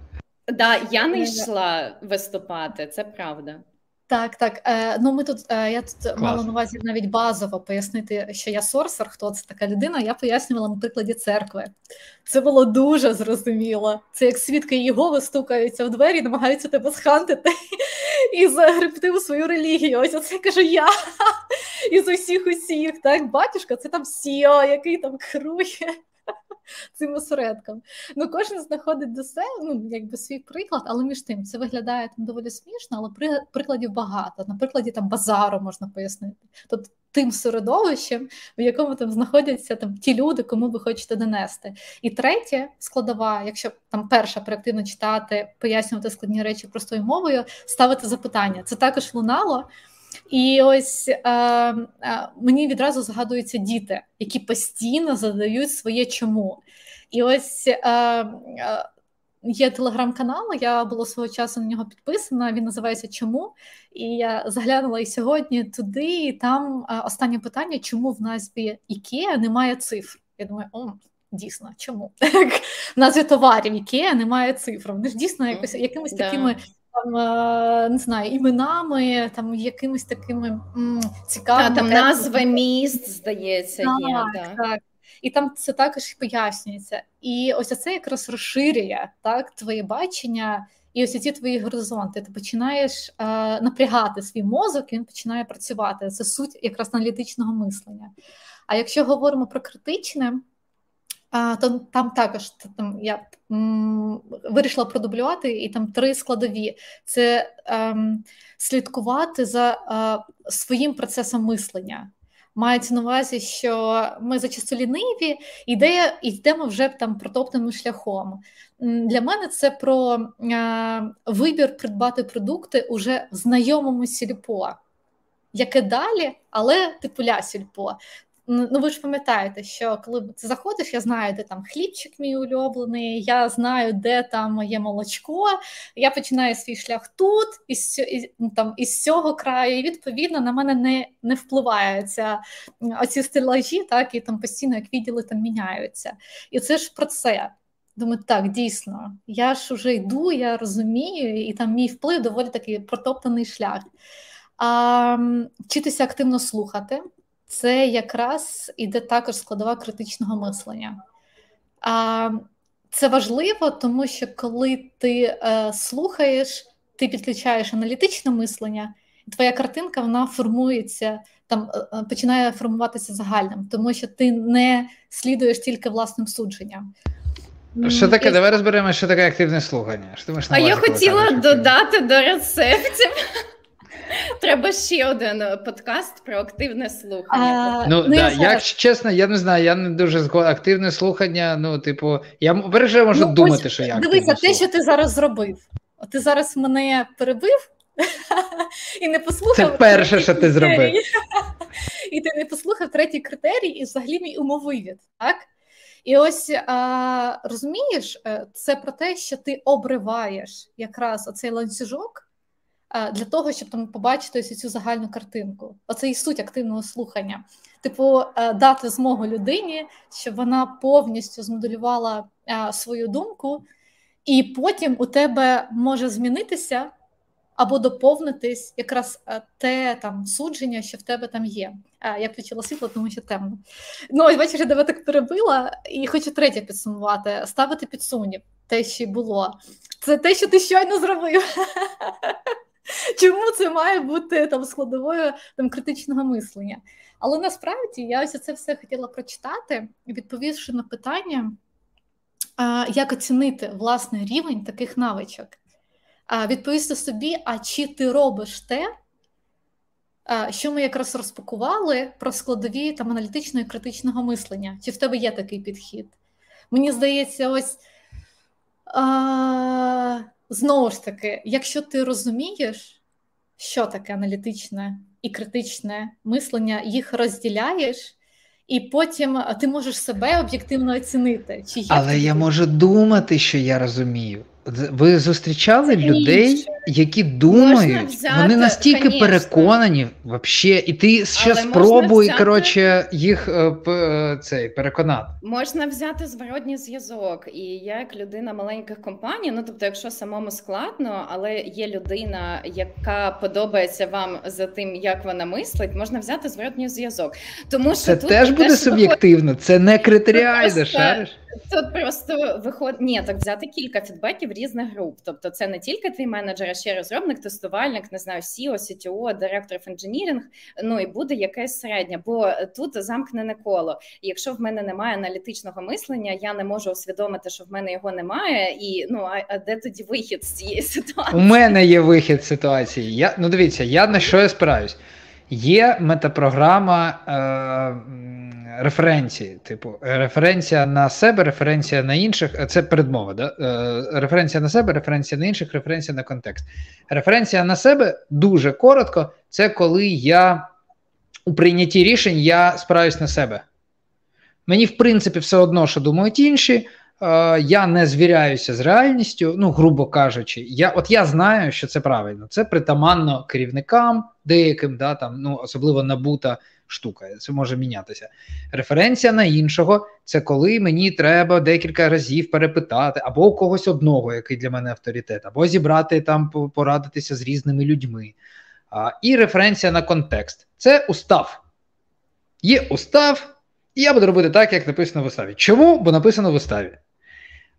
Да, я не йшла виступати, це правда. Так, так. Е, Ну ми тут е, я тут Клас. мала на увазі навіть базово пояснити, що я сорсер, хто це така людина. Я пояснювала на прикладі церкви. Це було дуже зрозуміло. Це як свідки Єгови стукаються в двері, намагаються тебе схантити і загребти у свою релігію. Ось оце кажу я із усіх усіх. Так, батюшка, це там Сіо, який там керує. Цим осередком. Ну, кожен знаходить до себе ну, якби свій приклад, але між тим це виглядає там доволі смішно, але при, прикладів багато. На прикладі там базару можна пояснити. Тобто тим середовищем, в якому там знаходяться там ті люди, кому ви хочете донести. І третє складова, якщо там перша проактивно читати, пояснювати складні речі простою мовою, ставити запитання. Це також лунало. І ось е, е, мені відразу згадуються діти, які постійно задають своє чому. І ось е, е, є телеграм-канал, я була свого часу на нього підписана. Він називається Чому? І я заглянула і сьогодні туди, і там е, останнє питання: чому в назві Ікеа немає цифр? Я думаю, о. Дійсно, чому в назві товарів Ікеа немає цифр. Вони ж дійсно якось якимись такими там е, не знаю, іменами, там якимись такими м, цікавими. Та, там назви міст, здається, так, є. Так. так. І там це також пояснюється. І ось це якраз розширює так, твоє бачення. І ось ці твої горизонти, ти починаєш е, напрягати свій мозок, і він починає працювати. Це суть якраз аналітичного мислення. А якщо говоримо про критичне, а, то там також там я м, вирішила продублювати, і там три складові: це ем, слідкувати за е, своїм процесом мислення. Мається на увазі, що ми зачасту ліниві, ідея йдемо вже там протоптаним шляхом. Для мене це про е, вибір придбати продукти уже в знайомому сільпо. Яке далі, але типу ля сільпо. Ну, ви ж пам'ятаєте, що коли ти заходиш, я знаю, де там хлібчик мій улюблений, я знаю, де там є молочко. Я починаю свій шлях тут, із ну, там, із цього краю, і відповідно на мене не не впливає ця оці стелажі, так і там постійно як відділи там міняються. І це ж про це. Думаю, так, дійсно, я ж вже йду, я розумію, і там мій вплив доволі такий протоптаний шлях. А, Вчитися активно слухати це якраз іде також складова критичного мислення. А це важливо, тому що коли ти е, слухаєш, ти підключаєш аналітичне мислення, і твоя картинка вона формується, там е, е починає формуватися загальним, тому що ти не слідуєш тільки власним судженням. Що таке? Давай розберемо, що таке активне слухання. Що ти А я хотіла додати до рецептів. Треба ще один е, подкаст про активне слухання. А, ну, ну да, я Якщо чесно, я не знаю, я не дуже згоден. Активне слухання, ну, типу, я перше можу ну, думати, ось, що я Дивися, те, що ти зараз зробив. Ти зараз мене перебив і не послухав. Це перше, що ти зробив. І ти не послухав третій критерій, і взагалі мій умовивід, так? І ось а, розумієш, е, це про те, що ти обриваєш якраз оцей ланцюжок для того, щоб там побачити ось цю загальну картинку. Оце і суть активного слухання. Типу, е, дати змогу людині, щоб вона повністю змоделювала е, свою думку, і потім у тебе може змінитися або доповнитись якраз е, те там судження, що в тебе там є. Я включила світло, тому що темно. Ну, ось бачиш, я тебе так перебила, і хочу третє підсумувати: ставити під сумнів те, що було. Це те, що ти щойно зробив. Чому це має бути там складовою там критичного мислення? Але насправді я ось це все хотіла прочитати, відповівши на питання, як оцінити власний рівень таких навичок відповісти собі, а чи ти робиш те, що ми якраз розпакували про складові там аналітичного і критичного мислення? Чи в тебе є такий підхід? Мені здається, ось знову ж таки, якщо ти розумієш, що таке аналітичне і критичне мислення, їх розділяєш. І потім ти можеш себе об'єктивно оцінити. Чи є Але я можу думати, що я розумію. Ви зустрічали Це людей, інше. які думають, взяти, вони настільки конечно. переконані, вообще, і ти ще Але спробуй взяти... коротше, їх е, цей, переконати. Можна взяти зворотній зв'язок. І я, як людина маленьких компаній, ну тобто, якщо самому складно, але є людина, яка подобається вам за тим, як вона мислить, можна взяти зворотній зв'язок. Тому що це тут теж буде теж суб'єктивно, це не критеріальне, шариш. Тут просто виходить ні, так взяти кілька фідбеків різних груп. Тобто, це не тільки твій менеджер, а ще розробник, тестувальник, не знаю, CEO, CTO, директор інженіринг. Ну і буде якесь середнє, бо тут замкнене коло. Якщо в мене немає аналітичного мислення, я не можу усвідомити, що в мене його немає. І ну а де тоді вихід з цієї ситуації? У мене є вихід з ситуації. Я ну дивіться, я на що я спираюсь. Є метапрограма. Е, референції, типу, референція на себе, референція на інших, це передмова, да? Е, референція на себе, референція на інших, референція на контекст. Референція на себе дуже коротко, це коли я у прийнятті рішень я спираюсь на себе. Мені, в принципі, все одно, що думають інші. Е, я не звіряюся з реальністю, ну, грубо кажучи, я от я знаю, що це правильно. Це притаманно керівникам деяким, да, там, ну, особливо набута штука. Це може мінятися. Референція на іншого це коли мені треба декілька разів перепитати, або у когось одного, який для мене авторитет, або зібрати там, порадитися з різними людьми. А, І референція на контекст це устав. Є устав, і я буду робити так, як написано в уставі. Чому? Бо написано в уставі.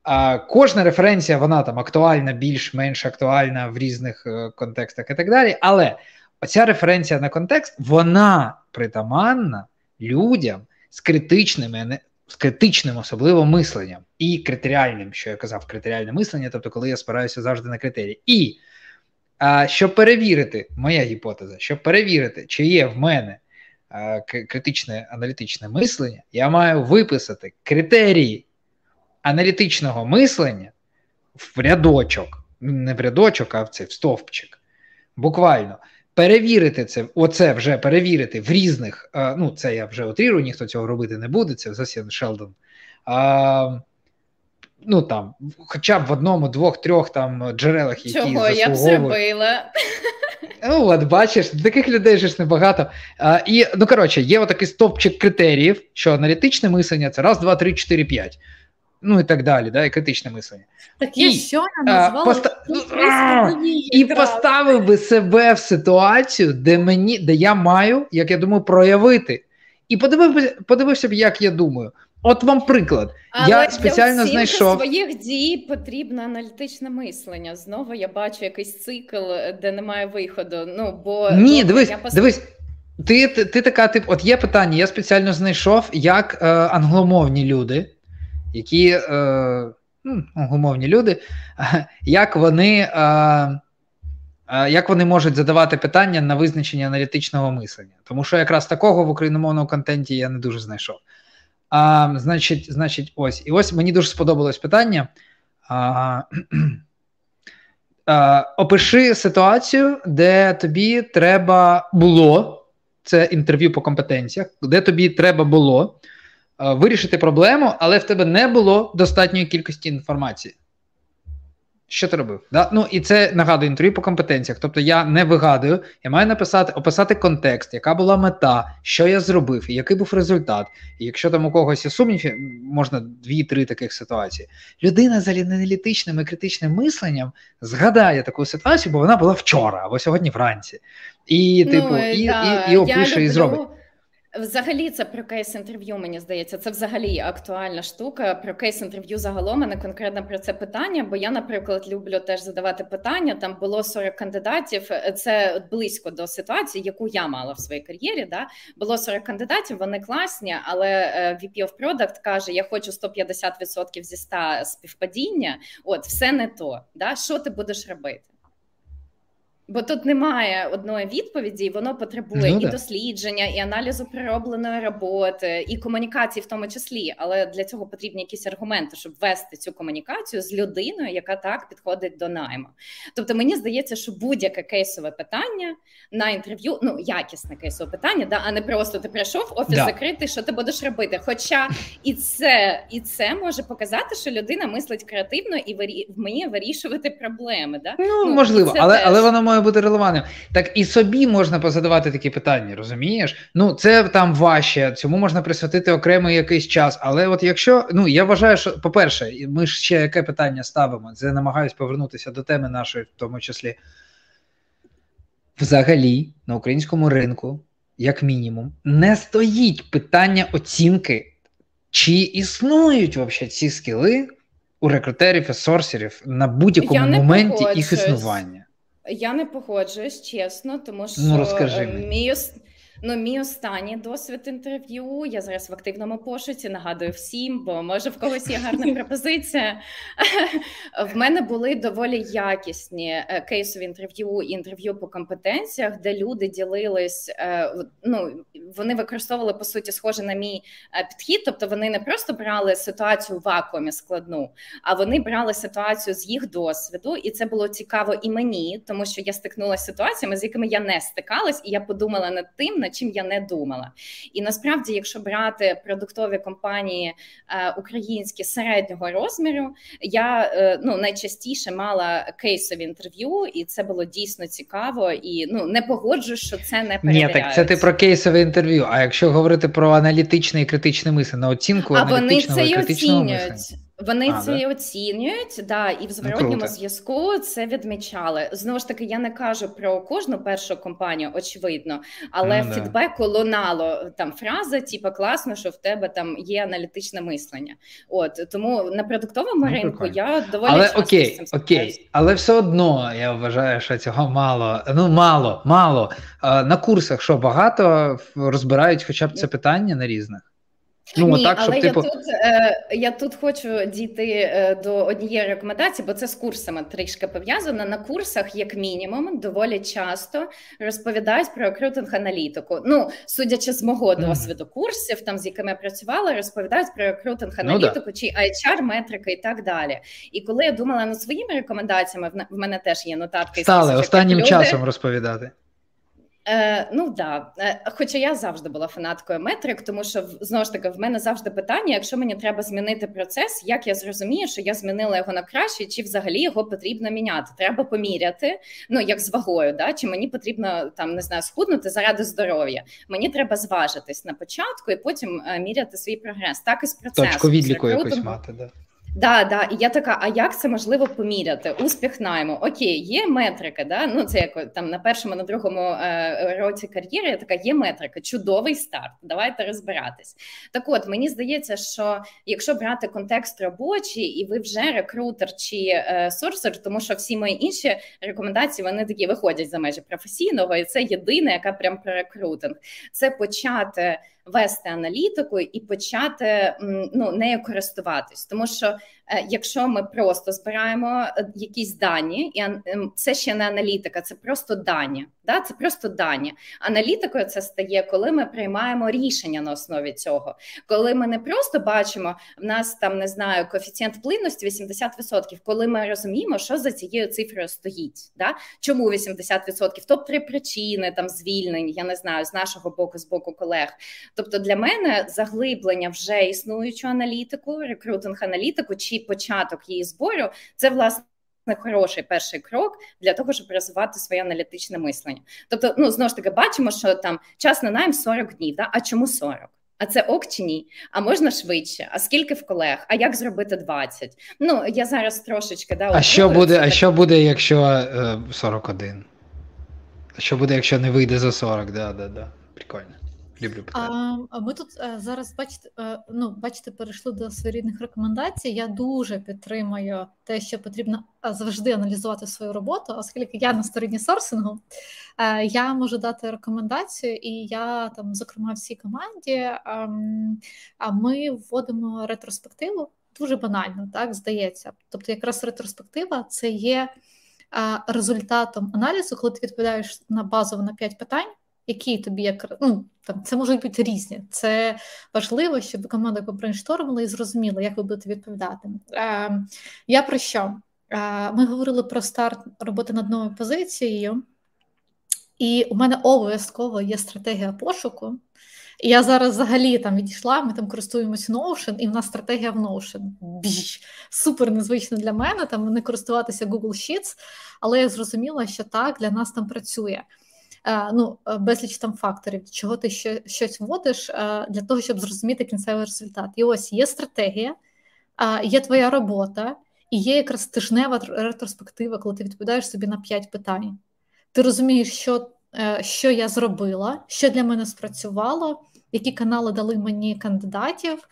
А Кожна референція, вона там актуальна, більш-менш актуальна в різних е, контекстах і так далі. Але оця референція на контекст, вона притаманна людям з критичними, з критичним особливо мисленням і критеріальним, що я казав, критеріальне мислення, тобто, коли я спираюся завжди на критерії. І а, щоб перевірити, моя гіпотеза, щоб перевірити, чи є в мене а, критичне аналітичне мислення, я маю виписати критерії аналітичного мислення в рядочок, не в рядочок, а в цей в стовпчик. Bуквально перевірити це, оце вже перевірити в різних. А, ну, це я вже отрірую, ніхто цього робити не буде, це зовсім Шелдон. А, Ну там, хоча б в одному, двох, трьох там джерелах, які Чого заслуговують. я б зробила. Ну, от бачиш, таких людей ж небагато. А, І ну коротше, є отакий стопчик критеріїв, що аналітичне мислення це раз, два, три, чотири, п'ять ну і так далі, да, і критичне мислення. Так я що назвала поста... і поставив би себе в ситуацію, де мені, де я маю, як я думаю, проявити. І подивився, подивився б, як я думаю. От вам приклад. Але я спеціально для знайшов своїх дій потрібно аналітичне мислення. Знову я бачу якийсь цикл, де немає виходу. Ну бо ні, добре, дивись, пост... дивись. Ти, ти ти, така, тип, от є питання. Я спеціально знайшов, як е, англомовні люди які е, ну, умовні люди, як вони е, е, як вони можуть задавати питання на визначення аналітичного мислення. Тому що якраз такого в україномовному контенті я не дуже знайшов. А, Значить, значить, ось. І ось мені дуже сподобалось питання. А, Опиши ситуацію, де тобі треба було. Це інтерв'ю по компетенціях, де тобі треба було вирішити проблему, але в тебе не було достатньої кількості інформації. Що ти робив? Да? Ну і це нагадую інтерв'ю по компетенціях. Тобто я не вигадую, я маю написати, описати контекст, яка була мета, що я зробив, і який був результат. І якщо там у когось є сумнів, можна дві-три таких ситуації. Людина з аналітичним і критичним мисленням згадає таку ситуацію, бо вона була вчора або сьогодні вранці. І, ну, типу, і, да. і, і опише, і зробить. Взагалі, це про кейс інтерв'ю. Мені здається, це взагалі актуальна штука. Про кейс інтерв'ю загалом мене конкретно про це питання. Бо я, наприклад, люблю теж задавати питання. Там було 40 кандидатів. Це близько до ситуації, яку я мала в своїй кар'єрі. Да? Було 40 кандидатів, вони класні, але е, VP of Product каже: Я хочу 150% зі 100 співпадіння. От все не то. Да? Що ти будеш робити? Бо тут немає одної відповіді, і воно потребує ну, і да. дослідження, і аналізу переробленої роботи, і комунікації, в тому числі. Але для цього потрібні якісь аргументи, щоб вести цю комунікацію з людиною, яка так підходить до найму. Тобто, мені здається, що будь-яке кейсове питання на інтерв'ю, ну якісне кейсове питання, да, а не просто ти прийшов офіс да. закритий, що ти будеш робити. Хоча і це і це може показати, що людина мислить креативно і вміє вирішувати проблеми. Да? Ну, ну можливо, але але воно має бути релевантним. Так і собі можна позадавати такі питання, розумієш? Ну це там важче, цьому можна присвятити окремий якийсь час. Але от якщо ну я вважаю, що по-перше, ми ж ще яке питання ставимо? Це намагаюсь повернутися до теми нашої, в тому числі. Взагалі, на українському ринку, як мінімум, не стоїть питання оцінки, чи існують взагалі ці скіли у рекрутерів і сорсерів на будь-якому моменті їх існування. Я не погоджуюсь, чесно, тому ну, що ну, розкажи мій Ну, мій останній досвід інтерв'ю. Я зараз в активному пошуці. Нагадую всім, бо може в когось є гарна пропозиція. В мене були доволі якісні е, кейсові інтерв'ю і інтерв'ю по компетенціях, де люди ділились. Е, ну вони використовували по суті схоже на мій е, підхід. Тобто вони не просто брали ситуацію в вакуумі складну, а вони брали ситуацію з їх досвіду, і це було цікаво і мені, тому що я стикнулася з ситуаціями, з якими я не стикалась, і я подумала над тим над чим я не думала. І насправді, якщо брати продуктові компанії е, українські середнього розміру, я е, ну найчастіше мала кейсові інтерв'ю, і це було дійсно цікаво. І ну не погоджуюсь, що це не. Ні, так це ти про кейсове інтерв'ю. А якщо говорити про аналітичне і критичне мислення, оцінку а вони це і оцінюють. мислення. Вони а, це да? оцінюють, да, і в ну, зворотньому ну, зв'язку це відмічали. Знову ж таки, я не кажу про кожну першу компанію, очевидно, але ну, в фідбеку да. лунало там фраза, типу, класно, що в тебе там є аналітичне мислення. От тому на продуктовому ну, ринку прикольно. я доволі але часто окей, з цим окей, але все одно я вважаю, що цього мало. Ну мало, мало. На курсах що багато розбирають, хоча б це питання на різних. Ну, Ні, так, щоб, але типу... я тут е, я тут хочу дійти е, до однієї рекомендації, бо це з курсами трішки пов'язано. На курсах, як мінімум, доволі часто розповідають про рекрутинг аналітику. Ну, судячи з мого досвіду курсів, там з якими я працювала, розповідають про рекрутинг аналітику ну, чи HR метрики і так далі. І коли я думала над своїми рекомендаціями, в мене теж є нотатки. Стали останнім люди. часом розповідати. Е, Ну да, е, хоча я завжди була фанаткою метрик, тому що знову ж таки в мене завжди питання: якщо мені треба змінити процес, як я зрозумію, що я змінила його на краще, чи взагалі його потрібно міняти? Треба поміряти, ну як з вагою, да чи мені потрібно там не знаю, схуднути заради здоров'я. Мені треба зважитись на початку і потім е, міряти свій прогрес. Так і з процесом. Точку відліку якось мати, да. Да, да, і я така, а як це можливо поміряти? Успіх найму. Окей, є метрика, да? ну це як там на першому, на другому е, році кар'єри, я така є метрика, чудовий старт. Давайте розбиратись. Так от мені здається, що якщо брати контекст робочий, і ви вже рекрутер чи е, сорсер, тому що всі мої інші рекомендації вони такі виходять за межі професійного, і це єдине, яка прям про рекрутинг. Це почати вести аналітику і почати ну нею користуватись, тому що якщо ми просто збираємо е, якісь дані, і ем, це ще не аналітика, це просто дані. Да? Це просто дані. Аналітикою це стає, коли ми приймаємо рішення на основі цього. Коли ми не просто бачимо, в нас там не знаю, коефіцієнт плинності 80%, коли ми розуміємо, що за цією цифрою стоїть. Да? Чому 80%? Топ три причини там звільнень, я не знаю, з нашого боку, з боку колег. Тобто для мене заглиблення вже існуючу аналітику, рекрутинг аналітику. чи початок її збору, це власне. хороший перший крок для того, щоб розвивати своє аналітичне мислення. Тобто, ну знову ж таки, бачимо, що там час на найм 40 днів. Да? А чому 40? А це ок чи ні? А можна швидше? А скільки в колег? А як зробити 20? Ну я зараз трошечки да. А що буде? А що буде, якщо е, 41? А що буде, якщо не вийде за 40? Да, да, да. Прикольно. Люблю питання. А ми тут е, зараз бачите, е, ну бачите, перейшли до своєрідних рекомендацій. Я дуже підтримую те, що потрібно завжди аналізувати свою роботу, оскільки я на стороні сорсингу, е, я можу дати рекомендацію, і я там, зокрема, всій команді, ем, а ми вводимо ретроспективу дуже банально, так здається. Тобто, якраз ретроспектива це є результатом аналізу, коли ти відповідаєш на базово на 5 питань які тобі як ну, там це можуть бути різні. Це важливо, щоб команда побрейнштормила і зрозуміла, як ви будете відповідати. Е, Я про що? Е, Ми говорили про старт роботи над новою позицією, і у мене обов'язково є стратегія пошуку. Я зараз взагалі там відійшла, ми там користуємося Notion, і в нас стратегія в Notion. Біж. Супер незвично для мене, там не користуватися Google Sheets, але я зрозуміла, що так для нас там працює. Е, ну, е, безліч там факторів, чого ти ще щось вводиш е, для того, щоб зрозуміти кінцевий результат. І ось є стратегія, є твоя робота, і є якраз тижнева ретроспектива, коли ти відповідаєш собі на п'ять питань. Ти розумієш, що що я зробила, що для мене спрацювало, які канали дали мені кандидатів.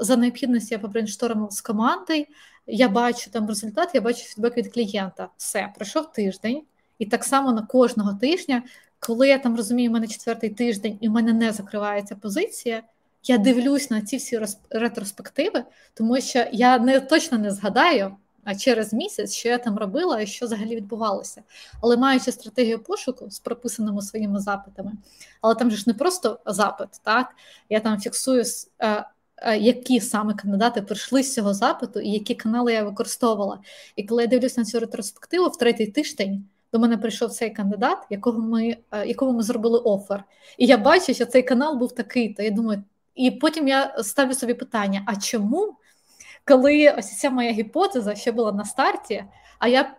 За необхідності я побрейнштормила з командою, я бачу там результат, я бачу фідбек від клієнта. Все, пройшов тиждень. І так само на кожного тижня, коли я там розумію, у мене четвертий тиждень і в мене не закривається позиція, я дивлюсь на ці всі ретроспективи, тому що я не точно не згадаю. А через місяць, що я там робила і що взагалі відбувалося. Але маючи стратегію пошуку з прописаними своїми запитами, але там же ж не просто запит, так я там фіксую, е, е, які саме кандидати прийшли з цього запиту і які канали я використовувала. І коли я дивлюсь на цю ретроспективу в третій тиждень, до мене прийшов цей кандидат, якого ми е, якому ми зробили офер. І я бачу, що цей канал був такий. То я думаю, і потім я ставлю собі питання: а чому, коли ось ця моя гіпотеза ще була на старті, а я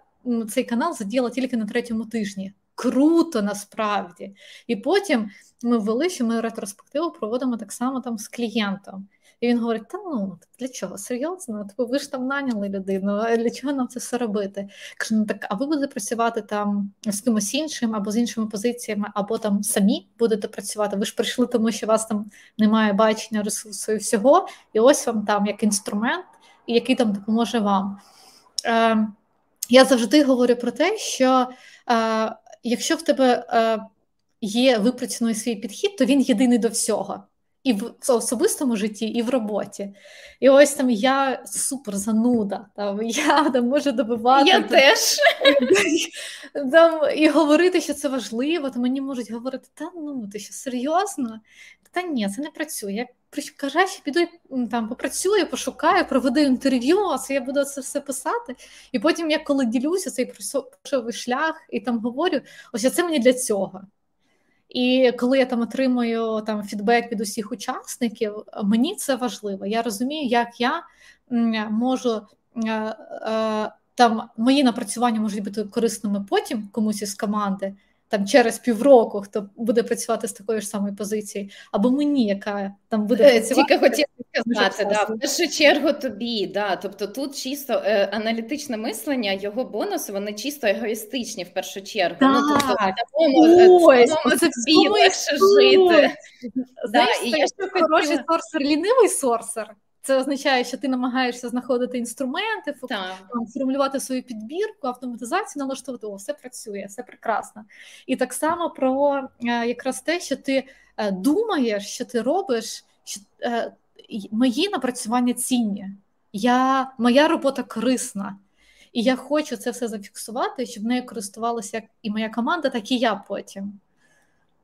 цей канал задіяла тільки на третьому тижні? Круто насправді. І потім ми ввели, що ми ретроспективу проводимо так само там з клієнтом. І він говорить: Та ну для чого? Серйозно? Типу, ви ж там наняли людину, для чого нам це все робити? Кажу, ну так, а ви будете працювати там з кимось іншим або з іншими позиціями, або там самі будете працювати. Ви ж прийшли, тому що у вас там немає бачення ресурсу і всього, і ось вам там як інструмент, який там допоможе вам. Е, Я завжди говорю про те, що е, якщо в тебе е, є випрацьований свій підхід, то він єдиний до всього і в особистому житті, і в роботі. І ось там я супер зануда. Там я там можу добивати Я там, теж там, і говорити, що це важливо. То мені можуть говорити: та ну ти що серйозно? Та ні, це не працює. Я краще піду там попрацюю, пошукаю, проведу інтерв'ю, а це я буду це все писати. І потім, я коли ділюся цей пройшовий шлях і там говорю, ось це мені для цього. І коли я там отримую там фідбек від усіх учасників, мені це важливо. Я розумію, як я можу е, е, там мої напрацювання можуть бути корисними потім комусь із команди. Там через півроку, хто буде працювати з такої ж самої позиції, або мені, яка там буде е, працювати. Тільки хотіла сказати, да, в першу чергу тобі, да, тобто тут чисто е, аналітичне мислення, його бонуси, вони чисто егоїстичні в першу чергу. Так. Ну, тобто, Ой, це тобі легше жити. Знаєш, да, і я ще хороший сорсер, лінивий сорсер. Це означає, що ти намагаєшся знаходити інструменти, формулювати свою підбірку, автоматизацію, налаштовувати. О, все працює, все прекрасно. І так само про е, якраз те, що ти е, думаєш, що ти робиш, що е, мої напрацювання цінні. Я, Моя робота корисна. І я хочу це все зафіксувати, щоб нею користувалася як і моя команда, так і я потім.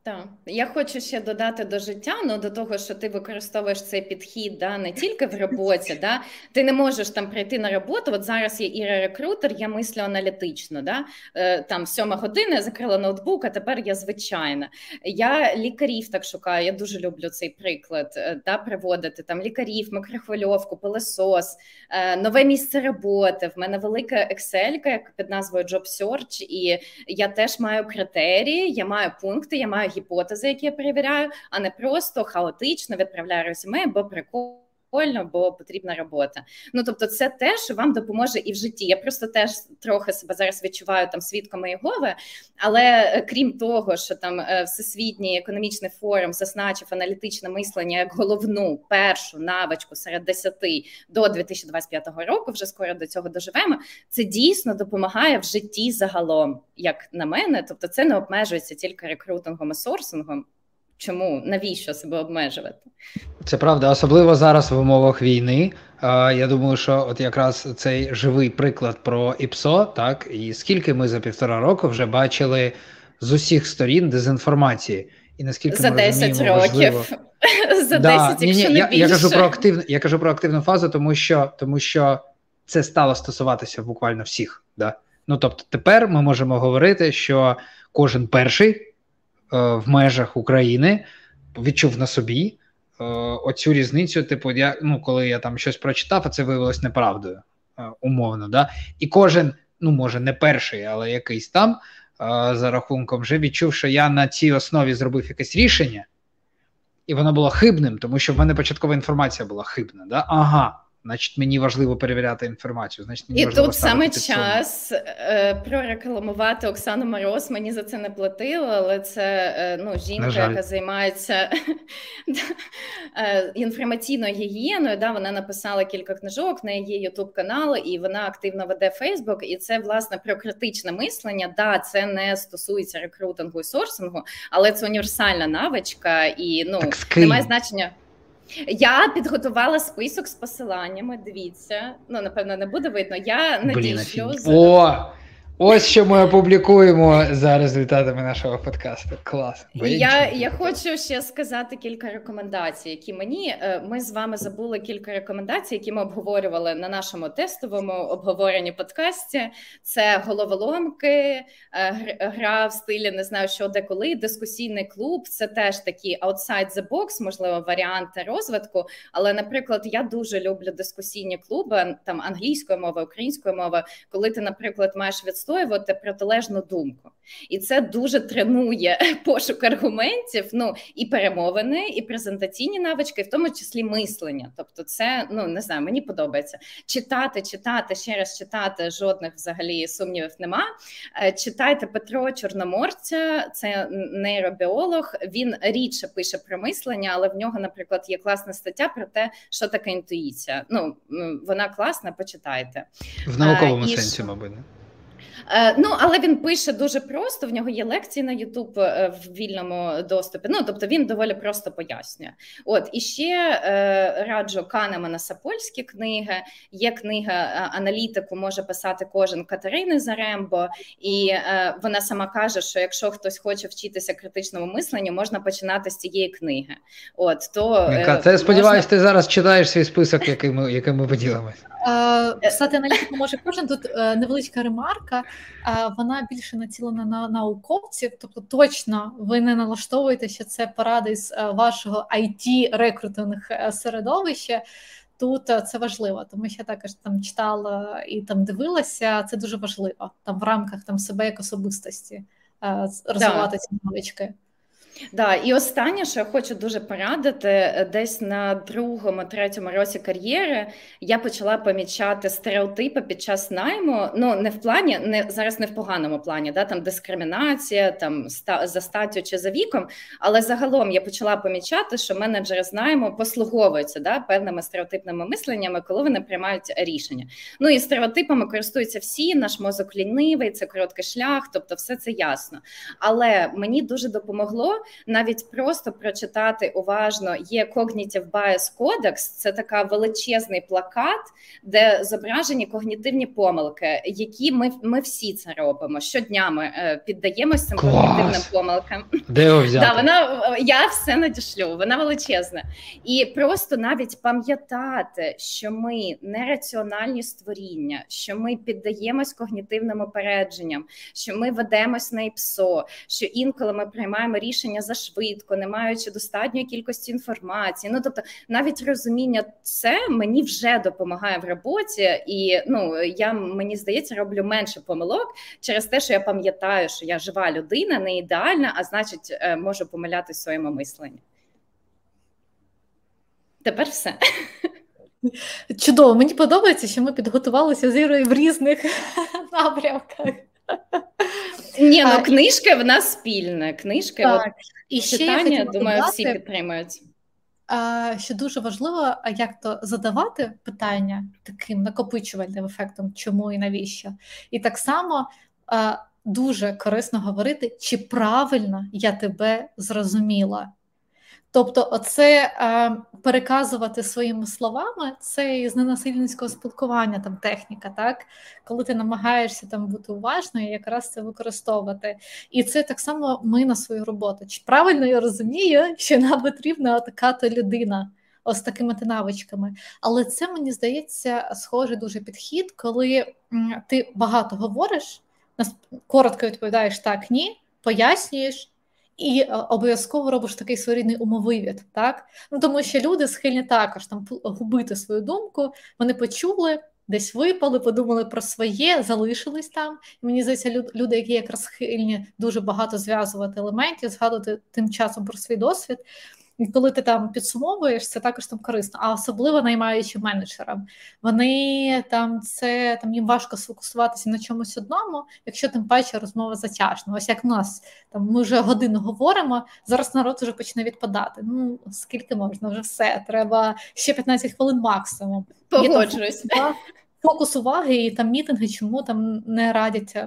Так, я хочу ще додати до життя, ну до того, що ти використовуєш цей підхід да, не тільки в роботі, да, ти не можеш там прийти на роботу. От зараз є Іра рекрутер, я мислю аналітично. Да, е, Там сьома година я закрила ноутбук, а тепер я звичайна. Я лікарів так шукаю. Я дуже люблю цей приклад е, да, приводити там лікарів, микрохвильовку, пилосос, е, нове місце роботи. В мене велика Excel, під назвою Job Search, і я теж маю критерії, я маю пункти, я маю гіпотези, які я перевіряю, а не просто хаотично відправляю резюме, бо прикол прикольно, бо потрібна робота. Ну тобто, це те, що вам допоможе і в житті. Я просто теж трохи себе зараз відчуваю там свідком Єгови, але е, крім того, що там е, всесвітній економічний форум зазначив аналітичне мислення як головну першу навичку серед 10 до 2025 року, вже скоро до цього доживемо. Це дійсно допомагає в житті загалом, як на мене. Тобто, це не обмежується тільки рекрутингом і сорсингом. Чому навіщо себе обмежувати? Це правда, особливо зараз в умовах війни. Я думаю, що от якраз цей живий приклад про ІПСО, так і скільки ми за півтора року вже бачили з усіх сторін дезінформації, і наскільки за ми 10 років важливо... за да, 10, якщо ні, ні, не більше. Я, я кажу про активну, я кажу про активну фазу, тому що тому що це стало стосуватися буквально всіх. Да? Ну тобто, тепер ми можемо говорити, що кожен перший. Е, в межах України відчув на собі е, оцю різницю. Типу, я ну, коли я там щось прочитав, а це виявилось неправдою, е, умовно. Да? І кожен, ну може, не перший, але якийсь там за рахунком вже відчув, що я на цій основі зробив якесь рішення, і воно було хибним, тому що в мене початкова інформація була хибна. Да? Ага, Значить, мені важливо перевіряти інформацію. Значить, мені і важливо тут саме час е, прорекламувати Оксану Мороз. Мені за це не платило, але це е, ну, жінка, яка займається е, інформаційною гігієною. Да, Вона написала кілька книжок, на її ютуб канал, і вона активно веде Фейсбук. І це власне про критичне мислення. Да, це не стосується рекрутингу і сорсингу, але це універсальна навичка, і ну немає значення. Я підготувала список з посиланнями. Дивіться, ну напевно, не буде видно. Я надішлю з... О! Ось що ми опублікуємо за результатами нашого подкасту. Клас. Я я хочу ще сказати кілька рекомендацій, які мені е, ми з вами забули кілька рекомендацій, які ми обговорювали на нашому тестовому обговоренні подкасті. Це головоломки, е, гра в стилі не знаю, що де коли, дискусійний клуб. Це теж такі outside the box, можливо, варіанти розвитку. Але, наприклад, я дуже люблю дискусійні клуби там англійської мови, української мови, коли ти, наприклад, маєш від відстоювати протилежну думку, і це дуже тренує пошук аргументів. Ну і перемовини, і презентаційні навички, в тому числі мислення. Тобто, це ну не знаю, мені подобається читати, читати ще раз читати. Жодних взагалі сумнівів нема. Е, читайте Петро Чорноморця, це нейробіолог. Він рідше пише про мислення, але в нього, наприклад, є класна стаття про те, що таке інтуїція. Ну вона класна, почитайте в науковому а, сенсі, і... мабуть. Е, ну, але він пише дуже просто. В нього є лекції на Ютуб е, в вільному доступі. Ну тобто він доволі просто пояснює. От і ще е, раджу Канемана Сапольські книги. Є книга аналітику, може писати кожен Катерини Зарембо, і вона сама каже, що якщо хтось хоче вчитися критичному мисленню, можна починати з цієї книги. От то Міка, це сподіваюся, ти зараз читаєш свій список, який ми яким ми поділимось. Писати аналітику може кожен тут невеличка ремарка вона більше націлена на науковців, тобто точно ви не налаштовуєте, що це поради з е, вашого it рекрутинг е, середовища. Тут е, це важливо, тому що я також там читала і там дивилася. Це дуже важливо там в рамках там себе як особистості розвивати ці навички. Да, і останнє, що я хочу дуже порадити, е, десь на другому, третьому році кар'єри я почала помічати стереотипи під час найму. Ну не в плані, не зараз не в поганому плані, да там дискримінація, там ста за статтю чи за віком. Але загалом я почала помічати, що менеджери з найму послуговуються да, певними стереотипними мисленнями, коли вони приймають рішення. Ну і стереотипами користуються всі. Наш мозок лінивий, це короткий шлях, тобто все це ясно. Але мені дуже допомогло. Навіть просто прочитати уважно є Cognitive Bias Codex, це така величезний плакат, де зображені когнітивні помилки, які ми ми всі це робимо. Щодня ми е, піддаємося цим Клас. когнітивним помилкам. Де його взяти? Да, вона я все надішлю, вона величезна. І просто навіть пам'ятати, що ми не раціональні створіння, що ми піддаємось когнітивним опередженням, що ми ведемось на ІПСО, що інколи ми приймаємо рішення за швидко, не маючи достатньої кількості інформації. Ну тобто, навіть розуміння це мені вже допомагає в роботі, і ну я мені здається, роблю менше помилок через те, що я пам'ятаю, що я жива людина, не ідеальна, а значить, е, можу помилятися в своєму мисленні. Тепер все. Чудово, мені подобається, що ми підготувалися з Ірою в різних напрямках. Ні, ну книжка в нас спільна. Книжка, так. от, і читання, я думаю, додати, всі підтримують. Що дуже важливо, як то задавати питання таким накопичувальним ефектом, чому і навіщо. І так само дуже корисно говорити, чи правильно я тебе зрозуміла. Тобто, оце е, переказувати своїми словами це із ненасильницького спілкування, там техніка, так коли ти намагаєшся там бути уважною, якраз це використовувати. І це так само ми на свою роботу. Чи правильно я розумію, що нам потрібна така то людина? Ось такими ти навичками. Але це мені здається схожий дуже підхід, коли ти багато говориш, коротко відповідаєш так, ні, пояснюєш і е, обов'язково робиш такий своєрідний умовивід, так? Ну тому що люди схильні також там губити свою думку, вони почули. Десь випали, подумали про своє, залишились там. І мені здається, люди, які якраз схильні дуже багато зв'язувати елементів, згадувати тим часом про свій досвід. І коли ти там підсумовуєш, це також там корисно, а особливо наймаючи менеджерам. Вони там це там їм важко сфокусуватися на чомусь одному, якщо тим паче розмова затяжна. Ось як в нас там ми вже годину говоримо, зараз народ вже почне відпадати. Ну скільки можна, вже все, треба ще 15 хвилин максимум. Погоджуюсь фокус уваги і там мітинги, чому там не радять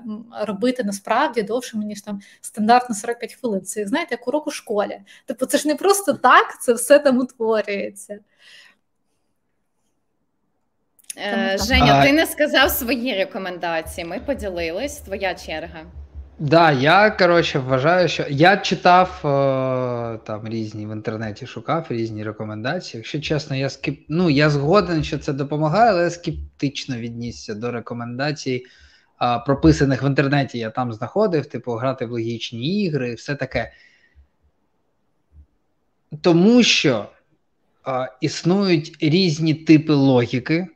робити насправді довше ніж там стандартно 45 хвилин. Це знаєте, як урок у школі. Тобто, це ж не просто так, це все там утворюється. Е, Женя, ти не сказав свої рекомендації. Ми поділились. Твоя черга. Да, я коротше вважаю, що я читав е, там різні в інтернеті, шукав різні рекомендації. Якщо чесно, я скеп... ну, я згоден, що це допомагає, але я скептично віднісся до рекомендацій, прописаних в інтернеті. Я там знаходив, типу, грати в логічні ігри, все таке. Тому що а, існують різні типи логіки.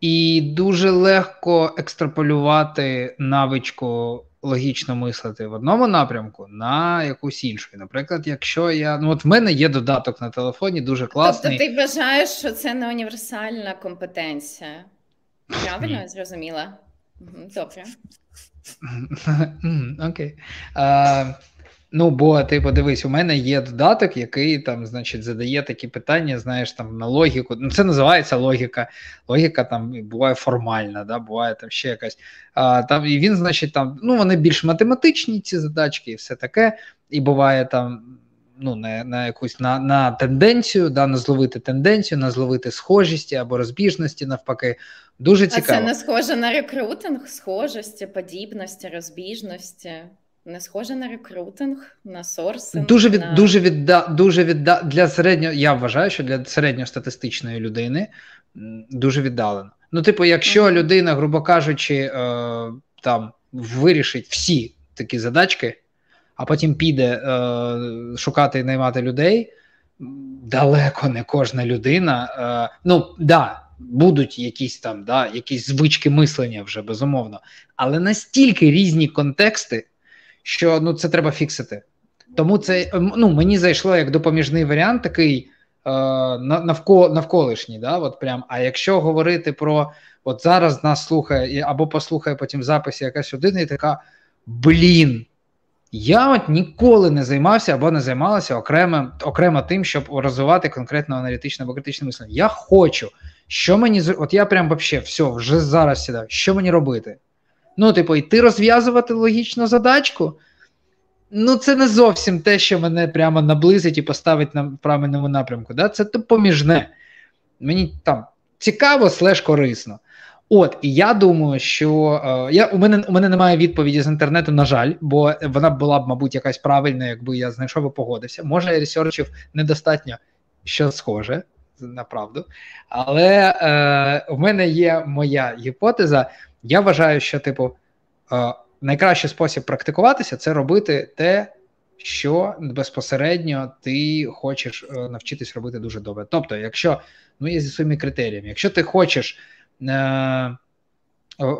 І дуже легко екстраполювати навичку логічно мислити в одному напрямку на якусь іншу. Наприклад, якщо я ну от в мене є додаток на телефоні, дуже класний. Тобто ти вважаєш, що це не універсальна компетенція? Правильно я зрозуміла? Добре. Окей. Ну, бо ти подивись, у мене є додаток, який там, значить, задає такі питання, знаєш, там на логіку. Ну, це називається логіка. Логіка там буває формальна, да, буває там ще якась. А, там, І він, значить, там, ну, вони більш математичні, ці задачки, і все таке. І буває там. Ну, на на якусь на на тенденцію, да, на зловити тенденцію, на зловити схожісті або розбіжності, навпаки. Дуже цікаво. А це не схоже на рекрутинг, схожості, подібності, розбіжності. Не схоже на рекрутинг, на сорсинг. Дуже від на... дуже відда дуже відда для середньо. Я вважаю, що для середньостатистичної людини дуже віддалено. Ну, типу, якщо mm-hmm. людина, грубо кажучи, е, там вирішить всі такі задачки, а потім піде е, шукати і наймати людей, далеко не кожна людина. Е, ну да, будуть якісь там, да, якісь звички мислення вже безумовно, але настільки різні контексти що ну це треба фіксити. Тому це ну мені зайшло як допоміжний варіант, такий е, навколо навколишній. Да, от прям. А якщо говорити про от зараз нас слухає або послухає потім в записі якась людина, і така блін. Я от ніколи не займався або не займалася окремо окремо тим, щоб розвивати конкретно аналітичне або критичне мислення. Я хочу, що мені от я прям вообще все, вже зараз сідаю, що мені робити? Ну, типу, йти розв'язувати логічну задачку, ну це не зовсім те, що мене прямо наблизить і поставить на правильному напрямку. Да? Це поміжне. Мені там цікаво, слеш корисно. От, і я думаю, що е, я у мене у мене немає відповіді з інтернету, на жаль, бо вона була б, мабуть, якась правильна, якби я знайшов і погодився. Може, я ресерчив недостатньо що схоже на правду. Але е, в мене є моя гіпотеза. Я вважаю, що, типу, е, найкращий спосіб практикуватися це робити те, що безпосередньо ти хочеш е, навчитись робити дуже добре. Тобто, якщо ну є зі своїми критеріями, якщо ти хочеш е,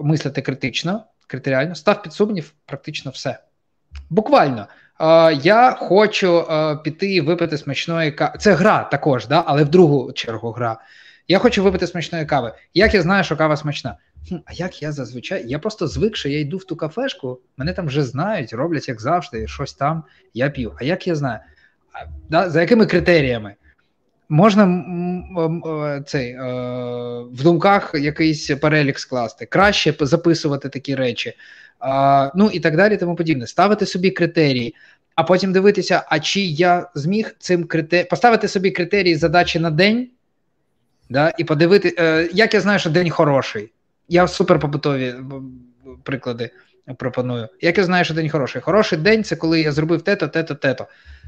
мислити критично, критеріально, став під сумнів практично все. Буквально. Е, я хочу е, піти випити смачної кави. Це гра також, да? але в другу чергу гра. Я хочу випити смачної кави. Як я знаю, що кава смачна? Хм, А як я зазвичай? Я просто звик, що я йду в ту кафешку, мене там вже знають, роблять як завжди, щось там, я п'ю. А як я знаю? А, да? За якими критеріями? Можна е, цей, е, в думках якийсь перелік скласти, краще записувати такі речі, ну і так далі, тому подібне. Ставити собі критерії, а потім дивитися, а чи я зміг цим критеріям поставити собі критерії задачі на день, да, і подивити, е, як я знаю, що день хороший. Я супер побутові приклади пропоную. Як я знаю, що день хороший. Хороший день це коли я зробив те-то, те-то, те-то.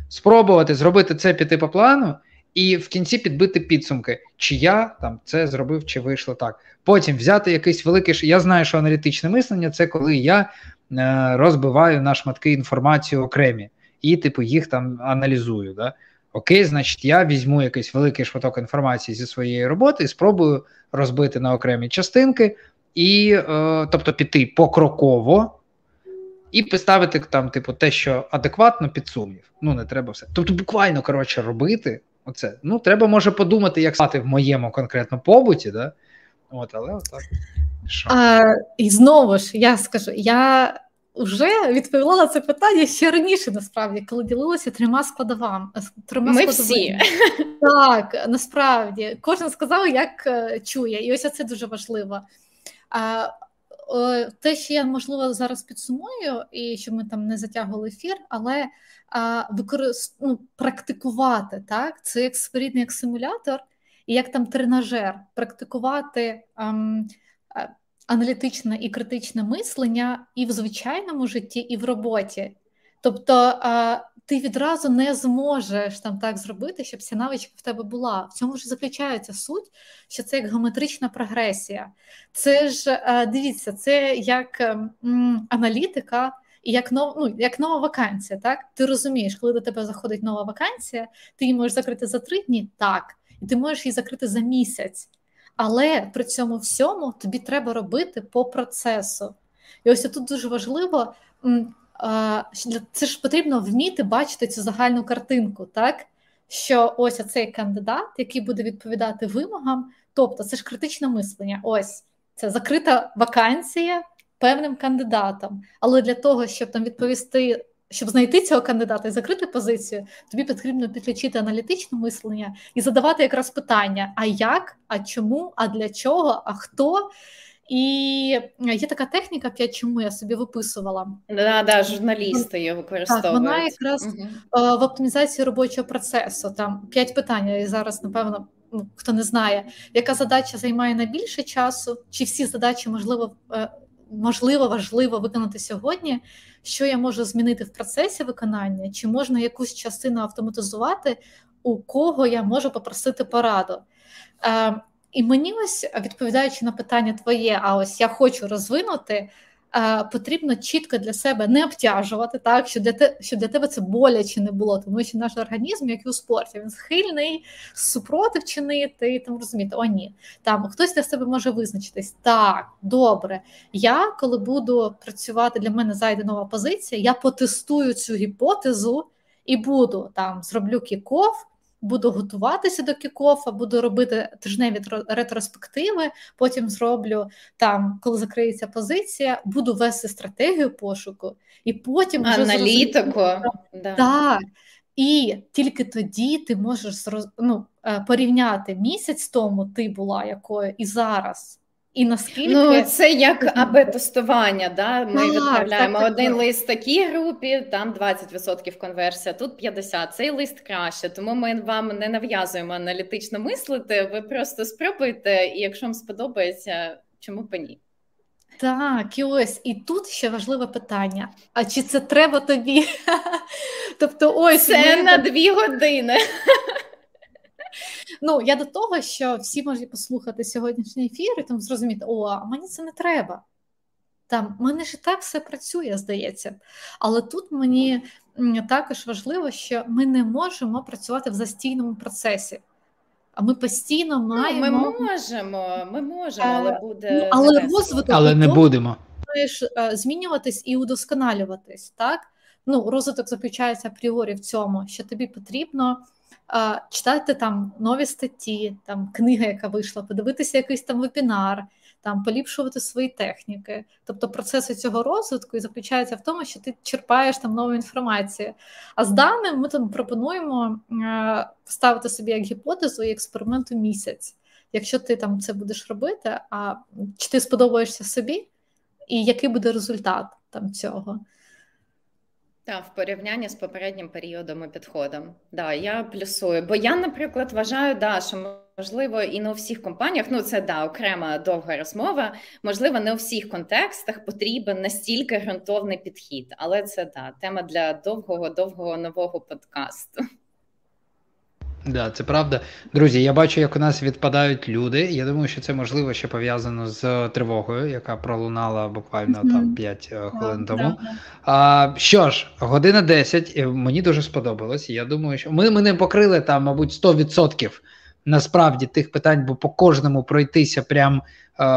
Спробувати зробити це піти по плану і в кінці підбити підсумки, чи я там це зробив, чи вийшло так. Потім взяти якийсь великий. Я знаю, що аналітичне мислення це коли я е, розбиваю на шматки інформацію окремі і, типу, їх там аналізую. Да? Окей, значить, я візьму якийсь великий шматок інформації зі своєї роботи і спробую розбити на окремі частинки, і, е, тобто піти покроково. І поставити там, типу, те, що адекватно під сумнів. Ну, не треба все. Тобто, буквально коротше робити Оце. Ну, треба може подумати, як стати в моєму конкретно побуті, да? От, але отак. А, І знову ж я скажу, я вже відповіла на це питання ще раніше, насправді, коли ділилася трьома складовами. Трьома Ми всі. Так, насправді, кожен сказав, як е, чує, і ось це дуже важливо. Те, що я можливо зараз підсумую, і щоб ми там не затягували ефір, але а, використ... ну, практикувати так, це як своєрідний як симулятор і як там тренажер, практикувати ам, аналітичне і критичне мислення і в звичайному житті, і в роботі. Тобто ти відразу не зможеш там так зробити, щоб ця навичка в тебе була. В цьому ж заключається суть, що це як геометрична прогресія. Це ж дивіться, це як м, аналітика. І як нов, ну, як нова вакансія, так? Ти розумієш, коли до тебе заходить нова вакансія, ти її можеш закрити за три дні, так, і ти можеш її закрити за місяць. Але при цьому всьому тобі треба робити по процесу. І ось тут дуже важливо це ж потрібно вміти бачити цю загальну картинку, так? Що ось цей кандидат, який буде відповідати вимогам, тобто це ж критичне мислення. Ось це закрита вакансія певним кандидатом. Але для того, щоб там відповісти, щоб знайти цього кандидата і закрити позицію, тобі потрібно підключити аналітичне мислення і задавати якраз питання: а як, а чому, а для чого, а хто. І є така техніка, п'ять чому я собі виписувала. Да, да, журналісти її використовують. Так, Вона якраз угу. в оптимізації робочого процесу. Там п'ять питань, і зараз, напевно, ну, хто не знає, яка задача займає найбільше часу, чи всі задачі можливо е, можливо важливо виконати сьогодні, що я можу змінити в процесі виконання, чи можна якусь частину автоматизувати, у кого я можу попросити пораду. Е, і мені ось відповідаючи на питання твоє, а ось я хочу розвинути, потрібно чітко для себе не обтяжувати, так що для те, щоб для тебе це боляче не було, тому що наш організм, як і у спорті, він схильний супротив чинити і там розуміти, о, ні. Там хтось для себе може визначитись. Так, добре. Я коли буду працювати, для мене зайде нова позиція, я потестую цю гіпотезу і буду там зроблю кіков буду готуватися до кікофа, буду робити тижневі ретроспективи. Потім зроблю там, коли закриється позиція, буду вести стратегію пошуку, і потім аналітику. Да. Так. І тільки тоді ти можеш ну, е, порівняти місяць тому ти була якою і зараз. І наскільки ну це як АБ тестування. Да? Ми так, відправляємо так, один так. лист такій групі, там 20% конверсія, тут 50%. Цей лист краще. Тому ми вам не нав'язуємо аналітично мислити. Ви просто спробуйте, і якщо вам сподобається, чому б ні? Так, і ось і тут ще важливе питання: а чи це треба тобі? Тобто, ось це ми... на дві години. Ну я до того, що всі можуть послухати сьогоднішній ефір і там зрозуміти, о, а мені це не треба. Там в мене ж і так все працює, здається. Але тут мені також важливо, що ми не можемо працювати в застійному процесі. А ми постійно маємо. Ну, ми можемо, ми можемо, але буде. Ну, але розвиток але не будемо. Маєш е, змінюватись і удосконалюватись, так? Ну, розвиток заключається апріорі в цьому, що тобі потрібно е, читати там нові статті, там книга, яка вийшла, подивитися якийсь там вебінар, там поліпшувати свої техніки. Тобто процеси цього розвитку і заключається в тому, що ти черпаєш там нову інформацію. А з даним ми там пропонуємо е, поставити собі як гіпотезу і експерименту місяць. Якщо ти там це будеш робити, а чи ти сподобаєшся собі, і який буде результат там цього? Так, в порівнянні з попереднім періодом і підходом. Да, я плюсую. Бо я, наприклад, вважаю, да, що можливо і не у всіх компаніях, ну це да, окрема довга розмова. Можливо, не у всіх контекстах потрібен настільки ґрунтовний підхід, але це да, тема для довгого, довгого нового подкасту. Да, це правда. Друзі, я бачу, як у нас відпадають люди. Я думаю, що це можливо ще пов'язано з тривогою, яка пролунала буквально mm-hmm. там 5 е, хвилин тому. Yeah, yeah. А, Що ж, година 10, мені дуже сподобалось. Я думаю, що ми, ми не покрили там, мабуть, 100% насправді тих питань, бо по кожному пройтися прям е,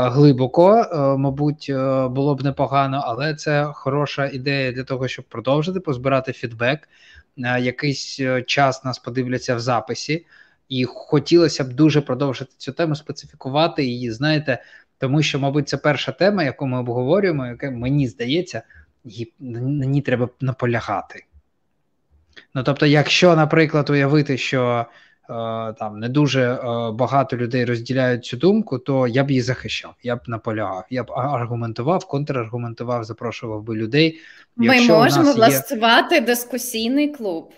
глибоко, е, мабуть, е, було б непогано, але це хороша ідея для того, щоб продовжити позбирати фідбек. Якийсь час нас подивляться в записі, і хотілося б дуже продовжити цю тему, специфікувати її. Знаєте, тому що, мабуть, це перша тема, яку ми обговорюємо, яка мені здається, її, на ній треба наполягати. Ну тобто, якщо, наприклад, уявити, що Е, там не дуже е, багато людей розділяють цю думку, то я б її захищав, я б наполягав, я б аргументував, контраргументував, запрошував би людей. Ми можемо є... влаштувати дискусійний клуб.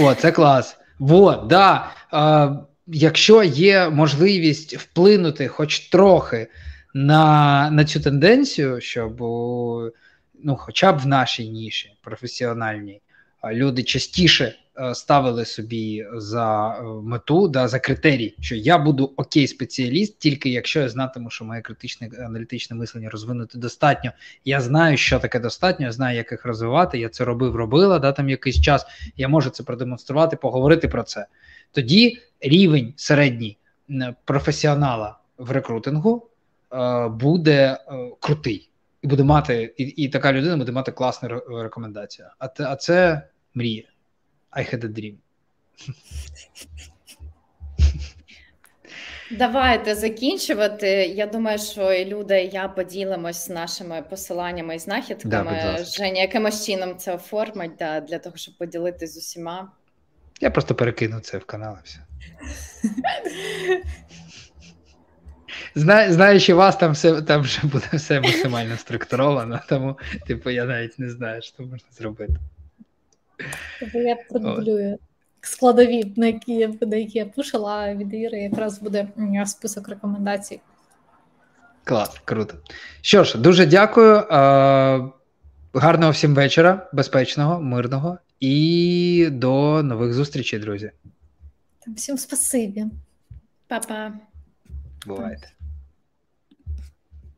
О, це клас. Вот, да. Е, Якщо є можливість вплинути хоч трохи на на цю тенденцію, щоб ну, хоча б в нашій ніші професіональній люди частіше Е, ставили собі за е, мету, да, за критерій, що я буду окей спеціаліст, тільки якщо я знатиму, що моє критичне аналітичне мислення розвинути достатньо. Я знаю, що таке достатньо, я знаю, як їх розвивати. Я це робив, робила да, там якийсь час. Я можу це продемонструвати, поговорити про це. Тоді рівень середній професіонала в рекрутингу е, буде е, крутий. І буде мати, і, і така людина буде мати класну рекомендацію. А, а це мрія. I had a dream. Давайте закінчувати. Я думаю, що і люди, і я поділимось нашими посиланнями і знахідками. Да, Женя, якимось чином це оформить да, для того, щоб поділитися з усіма. Я просто перекину це в канал і все. Зна, знаючи вас, там все там вже буде все максимально структуровано, тому типу я навіть не знаю, що можна зробити. Тобто я продублюю складові, на які на які я пушила, а від Іри якраз буде список рекомендацій. Клас, круто. Що ж, дуже дякую. Гарного всім вечора, безпечного, мирного і до нових зустрічей, друзі. Всім спасибі. Па-па. Бувайте.